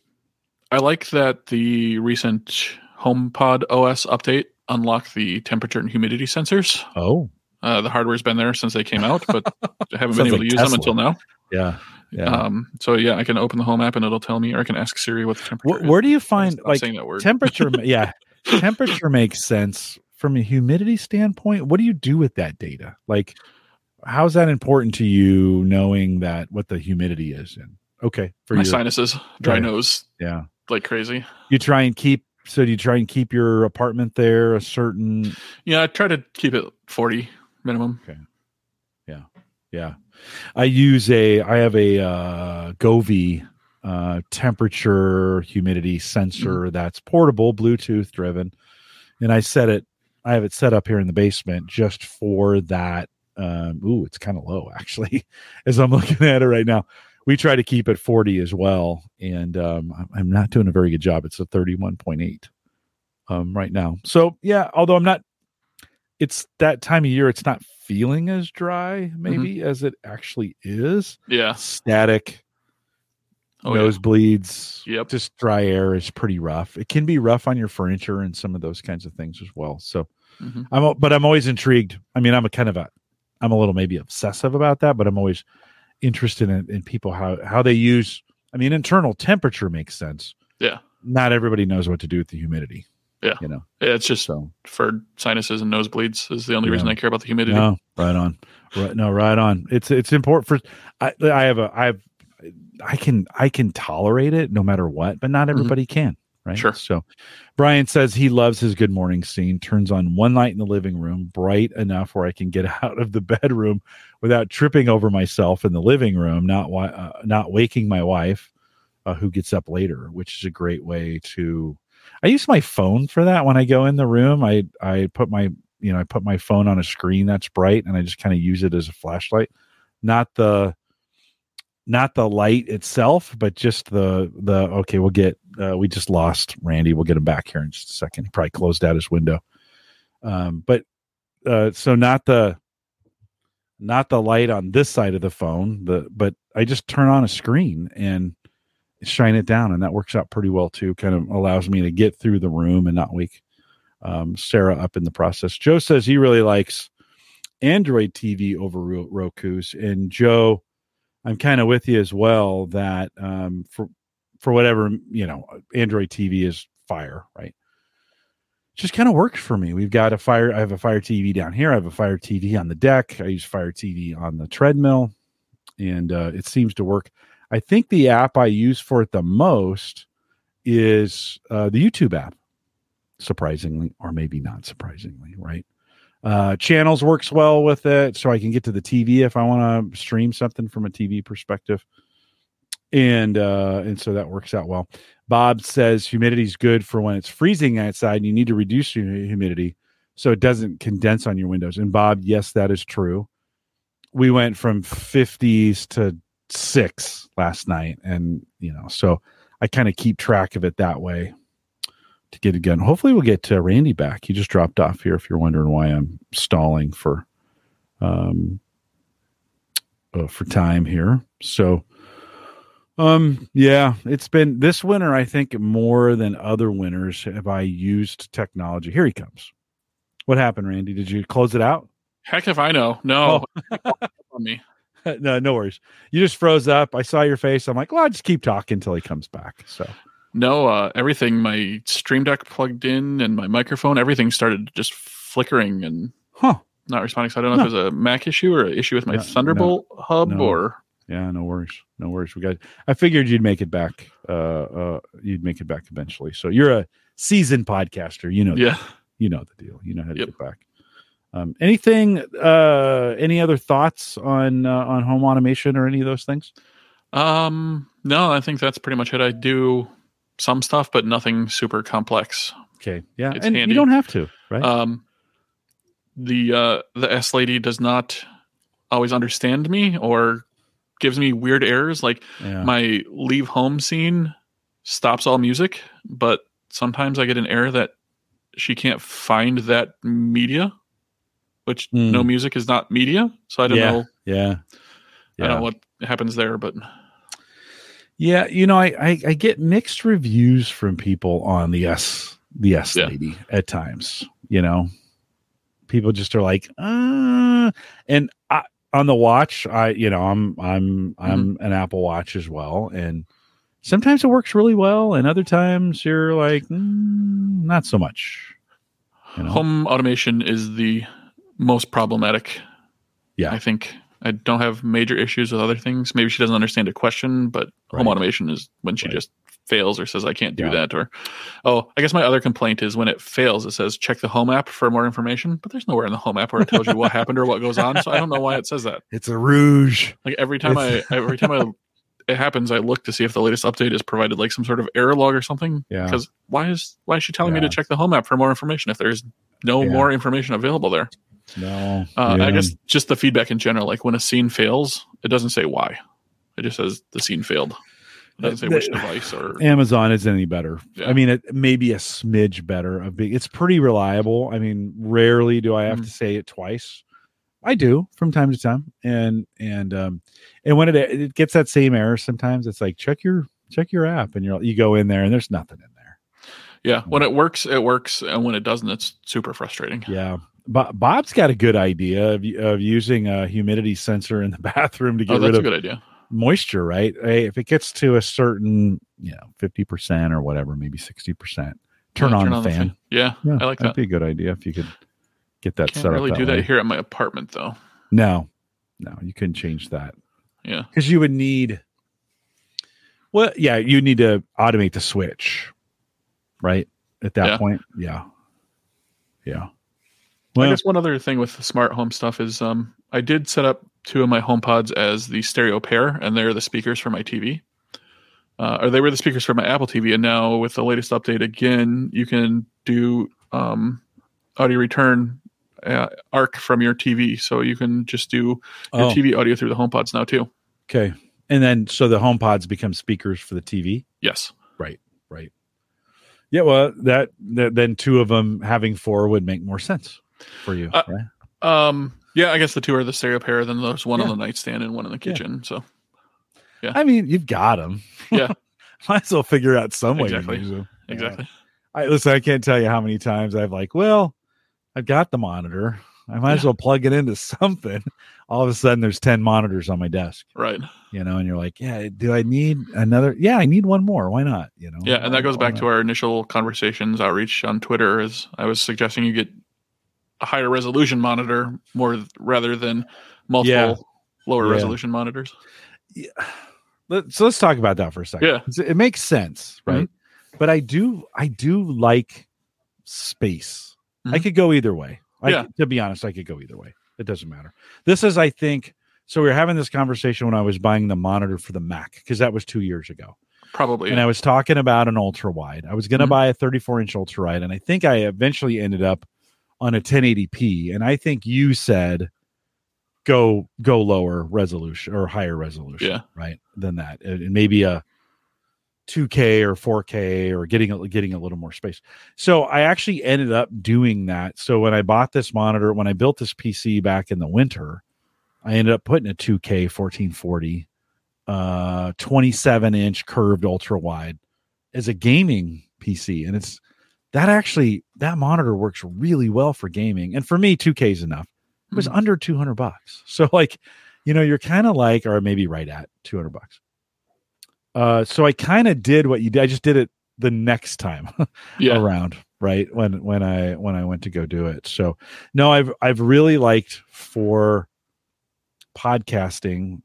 I like that the recent HomePod OS update unlocked the temperature and humidity sensors. Oh, Uh, the hardware's been there since they came out, but I haven't been able like to use Tesla. them until now. Yeah, yeah. Um, so yeah, I can open the home app and it'll tell me, or I can ask Siri what the temperature. Wh- where do you find like saying that word? temperature? yeah, temperature makes sense from a humidity standpoint. What do you do with that data? Like, how's that important to you knowing that what the humidity is in? Okay, for My your sinuses, dry Right. nose, yeah. like crazy. You try and keep. So do you try and keep your apartment there a certain? Yeah, I try to keep it forty minimum. Okay. Yeah. Yeah, I use a. I have a uh, Govee uh, temperature humidity sensor that's portable, Bluetooth driven, and I set it. I have it set up here in the basement just for that. Um, ooh, it's kind of low actually, as I'm looking at it right now. We try to keep it 40 as well, and um, I'm- I'm not doing a very good job. It's a 31.8 um, right now. So yeah, although I'm not, it's that time of year. It's not feeling as dry maybe as it actually is. Yeah. Static, Oh, yeah. nosebleeds, Yep. just dry air is pretty rough. It can be rough on your furniture and some of those kinds of things as well. So Mhm. I'm, but I'm always intrigued. I mean, I'm a kind of a, I'm a little maybe obsessive about that, but I'm always interested in, in people how how they use. I mean, internal temperature makes sense. Yeah. Not everybody knows what to do with the humidity. Yeah. You know, Yeah, It's just so for sinuses and nosebleeds is the only reason I care about the humidity. no, right on, right, no, right on. It's it's important for. I I have a I have I can I can tolerate it no matter what, but not everybody can. Right. Mm-hmm. Sure. So Brian says he loves his good morning scene, turns on one light in the living room, bright enough where I can get out of the bedroom without tripping over myself in the living room, not uh, not waking my wife, uh, who gets up later, which is a great way to. I use my phone for that when I go in the room. I I put my you know I put my phone on a screen that's bright, and I just kind of use it as a flashlight, not the not the light itself, but just the the okay. We'll get uh, we just lost Randy. We'll get him back here in just a second. He probably closed out his window. Um, but uh, so not the not the light on this side of the phone. The but I just turn on a screen and shine it down, and that works out pretty well too. Kind of allows me to get through the room and not wake um, Sarah up in the process. Joe says he really likes Android TV over Ro- Roku's, and Joe, I'm kind of with you as well that um, for for whatever you know, Android TV is fire, right? Just kind of works for me. We've got a fire. I have a Fire TV down here. I have a Fire TV on the deck. I use Fire TV on the treadmill, and uh, it seems to work. I think the app I use for it the most is uh, the YouTube app, surprisingly, or maybe not surprisingly, right? Uh, channels works well with it, so I can get to the TV if I want to stream something from a TV perspective, and uh, and so that works out well. Bob says humidity is good for when it's freezing outside and you need to reduce your humidity. so it doesn't condense on your windows. And Bob, yes, that is true. We went from 50s to six last night, and you know, so I kind of keep track of it that way to get it done. Hopefully, we'll get uh, Randy back. He just dropped off here. If you're wondering why I'm stalling for, um, uh, for time here, so. Um, yeah, it's been this winter, I think, more than other winters have I used technology. Here he comes. What happened, Randy? Did you close it out? Heck if I know. No. Oh. on me. no, no worries. You just froze up. I saw your face. I'm like, well, I'll just keep talking until he comes back. So No, uh, everything, my Stream Deck plugged in and my microphone, everything started just flickering and Huh. not responding. So I don't know if it was a Mac issue or an issue with my No, Thunderbolt hub no. or Yeah, no worries. No worries. We got I figured you'd make it back. Uh uh you'd make it back eventually. So you're a seasoned podcaster. You know yeah. you know the deal. You know how to Yep. get back. Um, anything? Uh, any other thoughts on uh, on home automation or any of those things? Um, no, I think that's pretty much it. I do some stuff, but nothing super complex. Okay, yeah, It's and handy. you don't have to, right? Um, the uh, the S lady does not always understand me or gives me weird errors. Like yeah. my leave home scene stops all music, but sometimes I get an error that she can't find that media, which Hmm. no music is not media. So I don't Yeah. know. yeah, I don't know what happens there, but Yeah, you know, I, I I get mixed reviews from people on the S the S Yeah. lady at times. You know, people just are like, uh, and I, on the watch, I you know, I'm I'm I'm Mm-hmm. an Apple Watch as well, and sometimes it works really well, and other times you're like, mm, not so much. You know? home automation is the most problematic. Yeah. I think I don't have major issues with other things. Maybe she doesn't understand a question, but home automation is when she Right. just fails or says I can't do Yeah. that or oh, I guess my other complaint is when it fails it says check the home app for more information, but there's nowhere in the home app where it tells you what happened or what goes on, so I don't know why it says that. It's a rouge. Like every time I every time I it happens I look to see if the latest update is provided like some sort of error log or something Yeah. because why is why is she telling me to check the home app for more information if there's no Yeah. more information available there? No, Uh, yeah. I guess just the feedback in general, like when a scene fails, it doesn't say why. It just says the scene failed. It doesn't say The- which device or Amazon isn't any better. Yeah. I mean, it may be a smidge better. Of being, it's pretty reliable. I mean, rarely do I have Mhm. to say it twice. I do from time to time, and and um and when it it gets that same error, sometimes it's like check your check your app, and you're you go in there and there's nothing in there. yeah. When it works, it works, and when it doesn't, it's super frustrating. Yeah. Bo- Bob's got a good idea of, of using a humidity sensor in the bathroom to oh, get Oh, rid of good idea. moisture, right? Hey, if it gets to a certain, you know, 50% or whatever, maybe 60%, turn, Yeah, on, the fan. Yeah, Yeah, I like that'd that. Would be a good idea if you could get that Can't set really up. do that way. here at my apartment though. No, no, you couldn't change that Yeah, because you would need. Well, yeah, you need to automate the switch, right? At that Yeah. point, yeah, yeah. I guess one other thing with the smart home stuff is um, I did set up two of my home pods as the stereo pair, and they're the speakers for my TV. Uh, or they were the speakers for my Apple TV, and now with the latest update, again, you can do um, audio return uh, arc from your TV, so you can just do your oh, TV audio through the home pods now too. okay, and then so the home pods become speakers for the TV. Yes, Right. Right. Yeah, well, that, that then two of them having four would make more sense for you, Uh, right? um, yeah, I guess the two are the stereo pair. Then there's one on the nightstand and one in the Yeah. kitchen. So Yeah. I mean, you've got them. Yeah. Might as well figure out some way Exactly. to use them. exactly. I listen. I can't tell you how many times I've like, well, I've got the monitor. I might as well plug it into something. All of a sudden, there's ten monitors on my desk. Right. You know, and you're like, yeah, do I need another? Yeah, I need one more. Why not? You know. Yeah, and that goes back to our initial conversations outreach on Twitter. Is I was suggesting you get a higher resolution monitor more rather than multiple Yeah. lower Yeah. resolution monitors. Yeah. So let's talk about that for a second. Yeah. It makes sense, right? But I do, I do like space. I Mhm. could go either way. I, Yeah. To be honest, I could go either way. It doesn't matter. This is, I think. So we were having this conversation when I was buying the monitor for the Mac because that was two years ago. Probably. and I was talking about an ultra wide. I was going to Mhm. buy a 34 inch ultra wide, and I think I eventually ended up on a 1080p, and I think you said go go lower resolution or higher resolution, Yeah. right, than that, and maybe a 2K or 4K or getting a, getting a little more space. So I actually ended up doing that. So when I bought this monitor, when I built this PC back in the winter, I ended up putting a 2K 1440, uh, 27 inch curved ultra wide as a gaming PC, and it's that actually that monitor works really well for gaming, and for me, 2K is enough. It was Mhm. under 200 bucks, so like, you know, you're kind of like, or maybe right at 200 bucks. Uh, so I kind of did what you did. I just did it the next time Yeah. around, right? When when I when I went to go do it. So no, I've I've really liked for podcasting,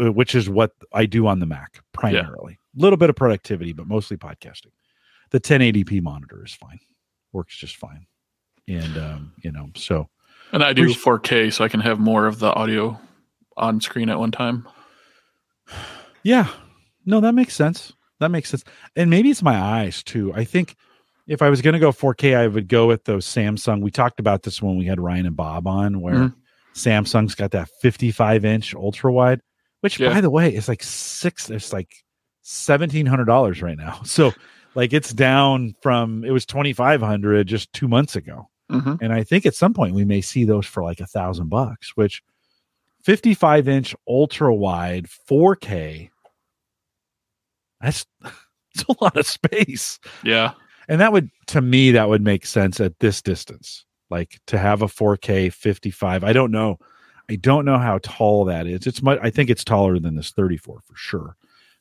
uh, which is what I do on the Mac primarily. A little bit of productivity, but mostly podcasting. The 1080p monitor is fine, works just fine, and um, you know, so And I do 4K so I can have more of the audio on screen at one time. Yeah. No, that makes sense. That makes sense. And maybe it's my eyes too. I think if I was going to go 4K, I would go with those Samsung. We talked about this when we had Ryan and Bob on, where Mhm. Samsung's got that 55 inch ultra wide, which Yeah. by the way is like six, it's like $1,700 right now. So, like, it's down from it was 2,500 just two months ago. hmm And I think at some point we may see those for like a thousand bucks, which 55 inch ultra wide 4K. That's, that's a lot of space. Yeah. And that would, to me, that would make sense at this distance. Like to have a 4K 55. I don't know. I don't know how tall that is. It's much, I think it's taller than this 34 for sure.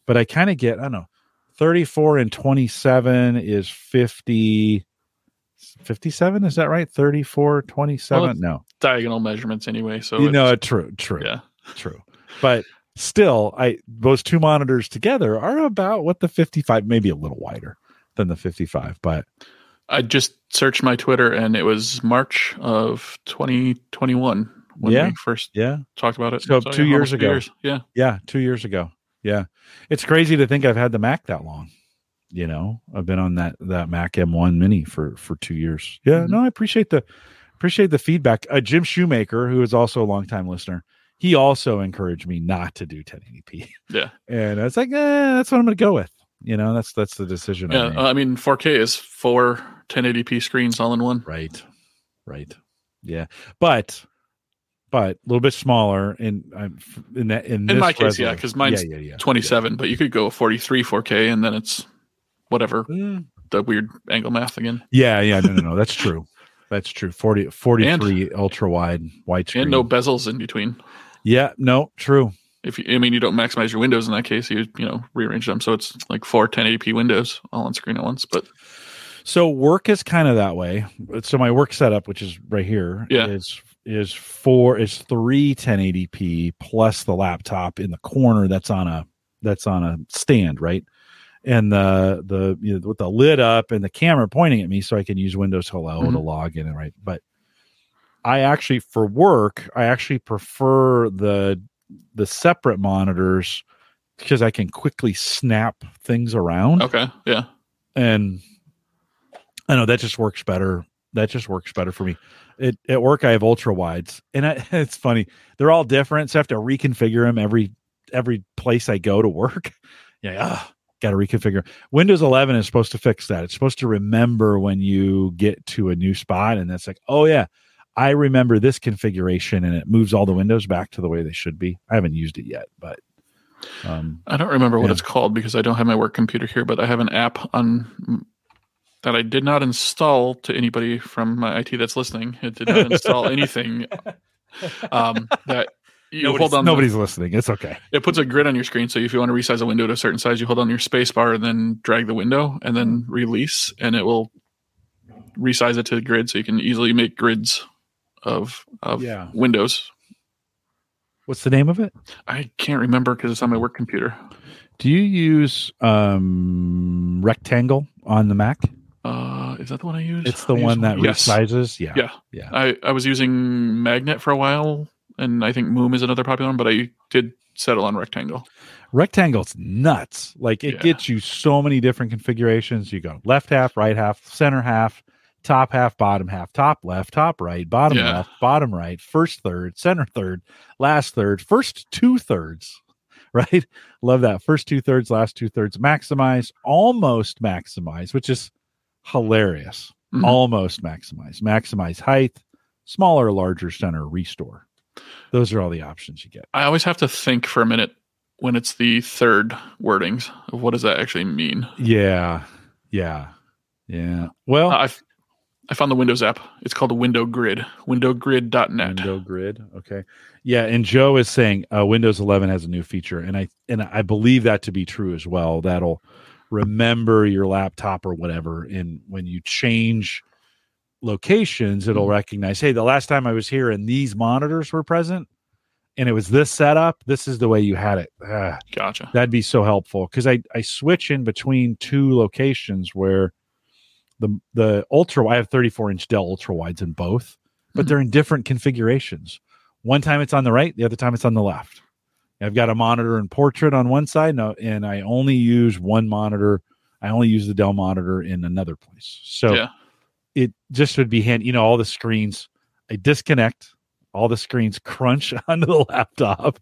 But I kind of get, I don't know, 34 and 27 is 50. 57 is that right 34 27 Well, no Diagonal measurements anyway. So you know true true yeah. true but still i those two monitors together are about what the 55 maybe a little wider than the 55 but I just searched my Twitter and it was March of 2021 when Yeah. we first yeah talked about it. So two yeah, years ago. Yeah. yeah two years ago yeah it's crazy to think i've had the mac that long you know i've been on that that mac m1 mini for for two years yeah Mhm. no i appreciate the appreciate the feedback uh, jim shoemaker who is also a longtime listener he also encouraged me not to do 1080p Yeah. and i was like eh, that's what i'm gonna go with you know that's that's the decision I Yeah. made. uh, I mean, 4K is four 1080p screens all in one. right right yeah but but a little bit smaller in I'm in that in, In this my case, yeah, because mine's yeah, yeah, yeah. 27, but you could go 43 4K and then it's whatever Mm. the weird angle math again. Yeah, yeah, no, no, no. That's true. That's true. 40, 43 ultra wide widescreen. And no bezels in between. Yeah, no, true. If you, I mean, you don't maximize your windows in that case, you you know rearrange them so it's like four 1080p windows all on screen at once. But So work is kind of that way. So my work setup, which is right here, Yeah. is is four is three 1080p plus the laptop in the corner that's on a that's on a stand, right? And the the you know, with the lid up and the camera pointing at me so I can use Windows Hello to Mhm. log in and right. But I actually for work, I actually prefer the the separate monitors because I can quickly snap things around okay, yeah, and I know that just works better. That just works better for me. It, at work, I have ultra wides, and I, it's funny. They're all different, so I have to reconfigure them every every place I go to work. Yeah, ah, got to reconfigure. Windows 11 is supposed to fix that. It's supposed to remember when you get to a new spot, and that's like, oh yeah, I remember this configuration, and it moves all the windows back to the way they should be. I haven't used it yet, but um, I don't remember what Yeah. it's called because I don't have my work computer here, but I have an app on that I did not install to anybody from my IT that's listening. It did not install anything. Um, that you nobody's, hold on. nobody's listening. It's okay. it puts a grid on your screen, so if you want to resize a window to a certain size, you hold on your space bar and then drag the window and then release, and it will resize it to the grid, so you can easily make grids of of Yeah. windows. What's the name of it? I can't remember because it's on my work computer. Do you use um rectangle on the Mac? Uh, is that the one I use? It's the I one that yes. resizes. Yeah. Yeah. Yeah. I, I was using Magnet for a while, and I think Moom is another popular one, but I did settle on Rectangle. Rectangle's nuts. Like it Yeah. gets you so many different configurations. You go left half, right half, center half, top half, bottom half, top left, top right, bottom Yeah. left, bottom right, first third, center third, last third, first two thirds. Right? Love that. First two thirds, last two thirds, maximize, almost maximize, which is hilarious. Mhm. Almost maximize, maximize height, smaller, larger center, restore. Those are all the options you get. I always have to think for a minute when it's the third wordings of what does that actually mean. Yeah. Yeah. Yeah. Well, Uh, I've I found the Windows app. It's called Window Grid. WindowGrid.net. Window grid. Okay. Yeah, and Joe is saying uh, Windows 11 has a new feature, and I and I believe that to be true as well. That'll remember your laptop or whatever, and when you change locations, it'll Mhm. recognize, hey, the last time I was here and these monitors were present, and it was this setup. This is the way you had it. Ah, Gotcha. That'd be so helpful because I I switch in between two locations where the the ultra I have 34 inch Dell ultra wides in both, but Mhm. they're in different configurations. One time it's on the right, the other time it's on the left. I've got a monitor and portrait on one side, no, and I only use one monitor. I only use the Dell monitor in another place. So yeah. it just would be handy. You know, all the screens, I disconnect, all the screens crunch onto the laptop,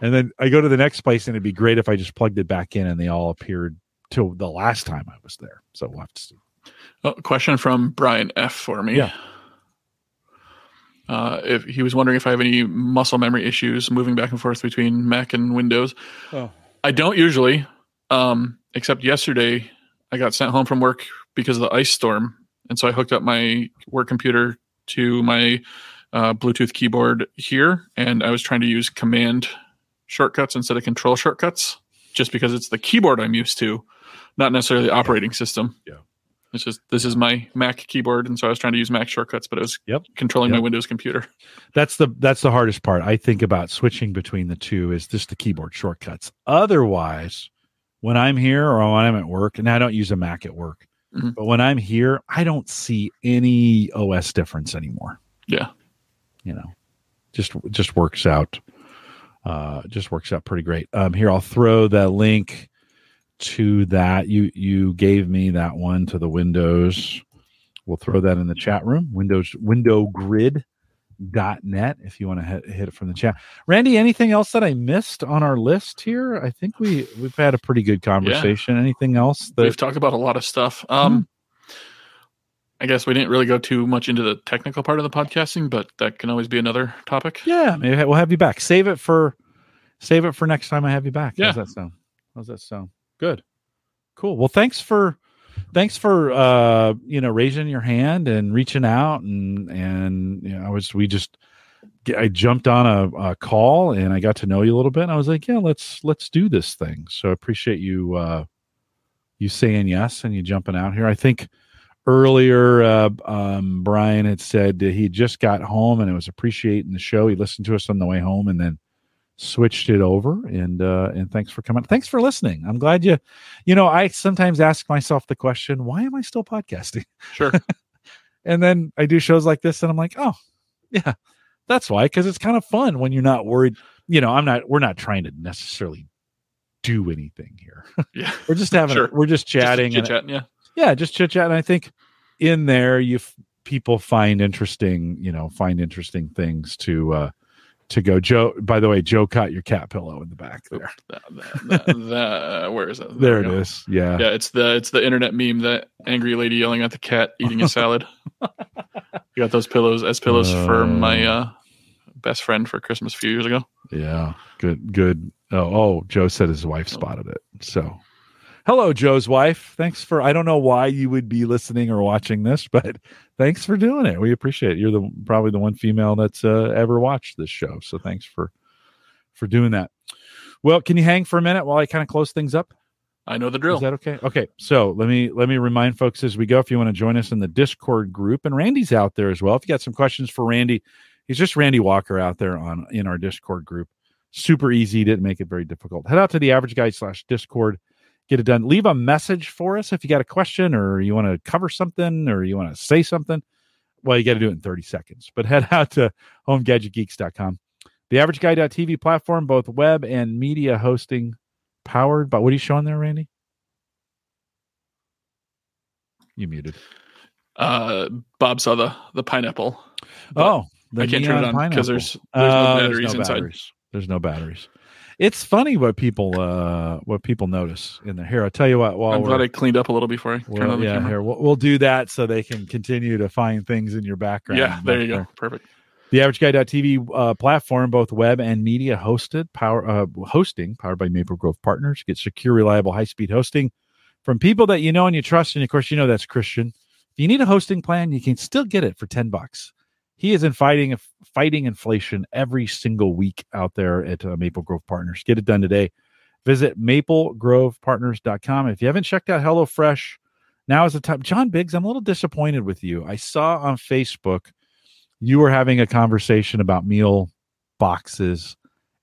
and then I go to the next place, and it'd be great if I just plugged it back in and they all appeared to the last time I was there. So we'll have to see. Oh, question from Brian F for me. Yeah. Uh, if he was wondering if I have any muscle memory issues moving back and forth between Mac and Windows. Oh, I don't usually, um, except yesterday I got sent home from work because of the ice storm, and so I hooked up my work computer to my uh, Bluetooth keyboard here, and I was trying to use Command shortcuts instead of Control shortcuts, just because it's the keyboard I'm used to, not necessarily the operating system. Yeah. It's just this is my Mac keyboard, and so I was trying to use Mac shortcuts, but it was Yep. controlling my Windows computer. that's the that's the hardest part. I think about switching between the two is just the keyboard shortcuts. Otherwise, when I'm here or when I'm at work, and I don't use a Mac at work, Mhm. but when I'm here, I don't see any OS difference anymore. Yeah. you know just just works out uh just works out pretty great um here i'll throw the link to that you you gave me that one to the windows we'll throw that in the chat room windows window grid dot net if you want to hit, hit it from the chat randy anything else that i missed on our list here i think we we've had a pretty good conversation anything else that We've talked about a lot of stuff. Um, I guess we didn't really go too much into the technical part of the podcasting, but that can always be another topic. Yeah, maybe we'll have you back. Save it for save it for next time I have you back. Yeah. How's that sound? How's that sound? Good. Cool. Well, thanks for thanks for uh you know raising your hand and reaching out and and you know I was we just I jumped on a, a call and I got to know you a little bit and I was like, yeah, let's let's do this thing. So I appreciate you uh you saying yes and you jumping out here. I think earlier uh, um, brian had said he just got home and it was appreciating the show he listened to us on the way home and then switched it over and uh, and thanks for coming thanks for listening i'm glad you you know i sometimes ask myself the question why am i still podcasting Sure. and then i do shows like this and i'm like oh yeah that's why because it's kind of fun when you're not worried you know i'm not we're not trying to necessarily do anything here yeah. we're just having Sure. we're just chatting Just and yeah. yeah just chit chat and i think in there you f- people find interesting you know find interesting things to uh to go joe by the way joe caught your cat pillow in the back there That, that, that, where is it? there we it is yeah Yeah, it's the it's the internet meme that angry lady yelling at the cat eating a salad. you got those pillows as pillows for my Oh. uh, best friend for Christmas a few years ago. yeah good good oh, oh joe said his wife spotted it so hello joe's wife thanks for i don't know why you would be listening or watching this but thanks for doing it we appreciate it you're the probably the one female that's uh, ever watched this show so thanks for for doing that well can you hang for a minute while i kind of close things up I know the drill. Is that okay? Okay. So let me let me remind folks as we go. If you want to join us in the Discord group, and Randy's out there as well. If you got some questions for Randy, he's just Randy Walker out there on in our Discord group. Super easy. Didn't make it very difficult. Head out to the average guy slash Discord. Get it done. Leave a message for us if you got a question or you want to cover something or you want to say something. Well, you got to do it in 30 seconds. But head out to homegadgetgeeks.com. The average guy.tv platform, both web and media hosting powered by what are you showing there, Randy? You muted. Uh, Bob saw the the pineapple. Oh, the I can't turn it on because there's there's no Uh, batteries inside. batteries. There's no batteries. It's funny what people uh what people notice in there. hair. I'll tell you what. While I'm glad I cleaned up a little before I well, on the yeah, camera. here we'll, we'll do that so they can continue to find things in your background. Yeah, there you But, uh, go. Perfect. The Average Guy.tv uh, platform, both web and media hosted, power uh, hosting, powered by Maple Grove Partners. Get secure, reliable, high speed hosting from people that you know and you trust. And of course, you know that's Christian. If you need a hosting plan, you can still get it for 10 bucks. He is in fighting fighting inflation every single week out there at uh, Maple Grove Partners. Get it done today. Visit maplegrovepartners.com. If you haven't checked out HelloFresh, now is the time. John Biggs, I'm a little disappointed with you. I saw on Facebook you were having a conversation about meal boxes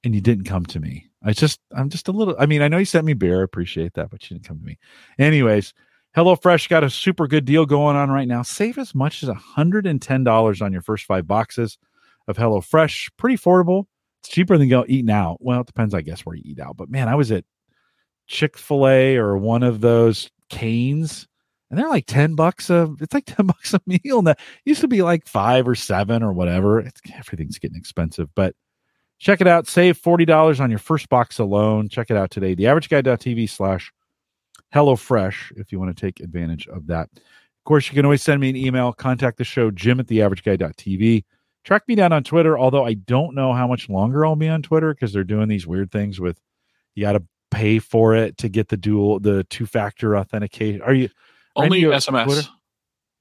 and you didn't come to me. I just, I'm just a little, I mean, I know you sent me beer. I appreciate that, but you didn't come to me. Anyways, HelloFresh got a super good deal going on right now. Save as much as $110 on your first five boxes of HelloFresh. Pretty affordable. It's cheaper than go eating out. Well, it depends, I guess, where you eat out. But man, I was at Chick fil A or one of those canes and they're like 10 bucks a it's like 10 bucks a meal Now used to be like five or seven or whatever it's everything's getting expensive but check it out save $40 on your first box alone check it out today The theaverageguy.tv slash HelloFresh if you want to take advantage of that. Of course, you can always send me an email, contact the show, jim at theaverageguy.tv. Track me down on Twitter, although I don't know how much longer I'll be on Twitter because they're doing these weird things with you got to pay for it to get the dual, the two factor authentication. Are you Only you- SMS. Twitter?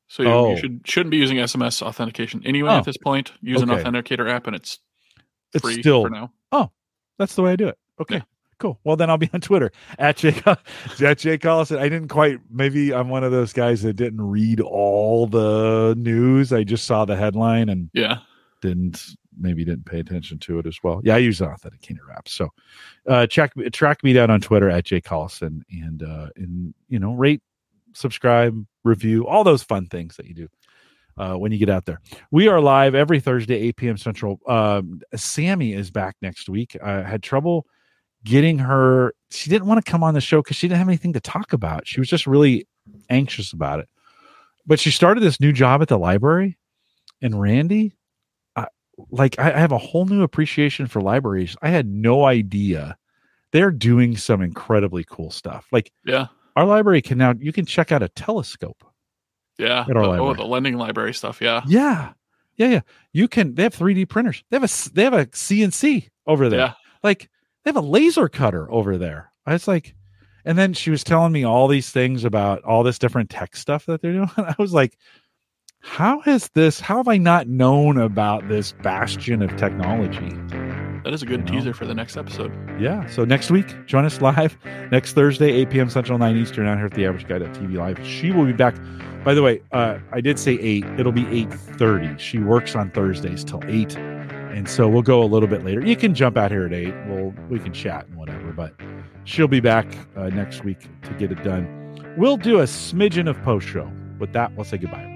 So you, Oh. you should shouldn't be using SMS authentication anyway Oh. at this point. Use an authenticator app and it's it's free still for now. Oh, that's the way I do it. Okay. Yeah. Cool. Well, then I'll be on Twitter at Jake at J Collison. I didn't quite. Maybe I'm one of those guys that didn't read all the news. I just saw the headline and Yeah. didn't maybe didn't pay attention to it as well. Yeah, I use an authenticator app. So uh check track me down on Twitter at J Collison and uh and you know rate, subscribe, review, all those fun things that you do uh when you get out there. We are live every Thursday, 8 p.m. Central. Um Sammy is back next week. I had trouble getting her she didn't want to come on the show because she didn't have anything to talk about. She was just really anxious about it. But she started this new job at the library and Randy like I, I have a whole new appreciation for libraries. I had no idea they're doing some incredibly cool stuff. Like Yeah. our library can now you can check out a telescope. Yeah. At our The- oh, oh the lending library stuff. Yeah. Yeah. Yeah, yeah. You can they have 3D printers. They have a they have a CNC over there. Yeah. Like they have a laser cutter over there. I was like and then she was telling me all these things about all this different tech stuff that they're doing. I was like how has this how have I not known about this bastion of technology? That is a good You know? teaser for the next episode. Yeah. So next week, join us live next Thursday, 8 p.m. Central, 9 Eastern, out here at the Average Guy.tv live. She will be back. By the way, uh, I did say 8. It'll be 8.30. She works on Thursdays till 8. And so we'll go a little bit later. You can jump out here at 8. We'll, we can chat and whatever. But she'll be back uh, next week to get it done. We'll do a smidgen of post show. With that, we'll say goodbye.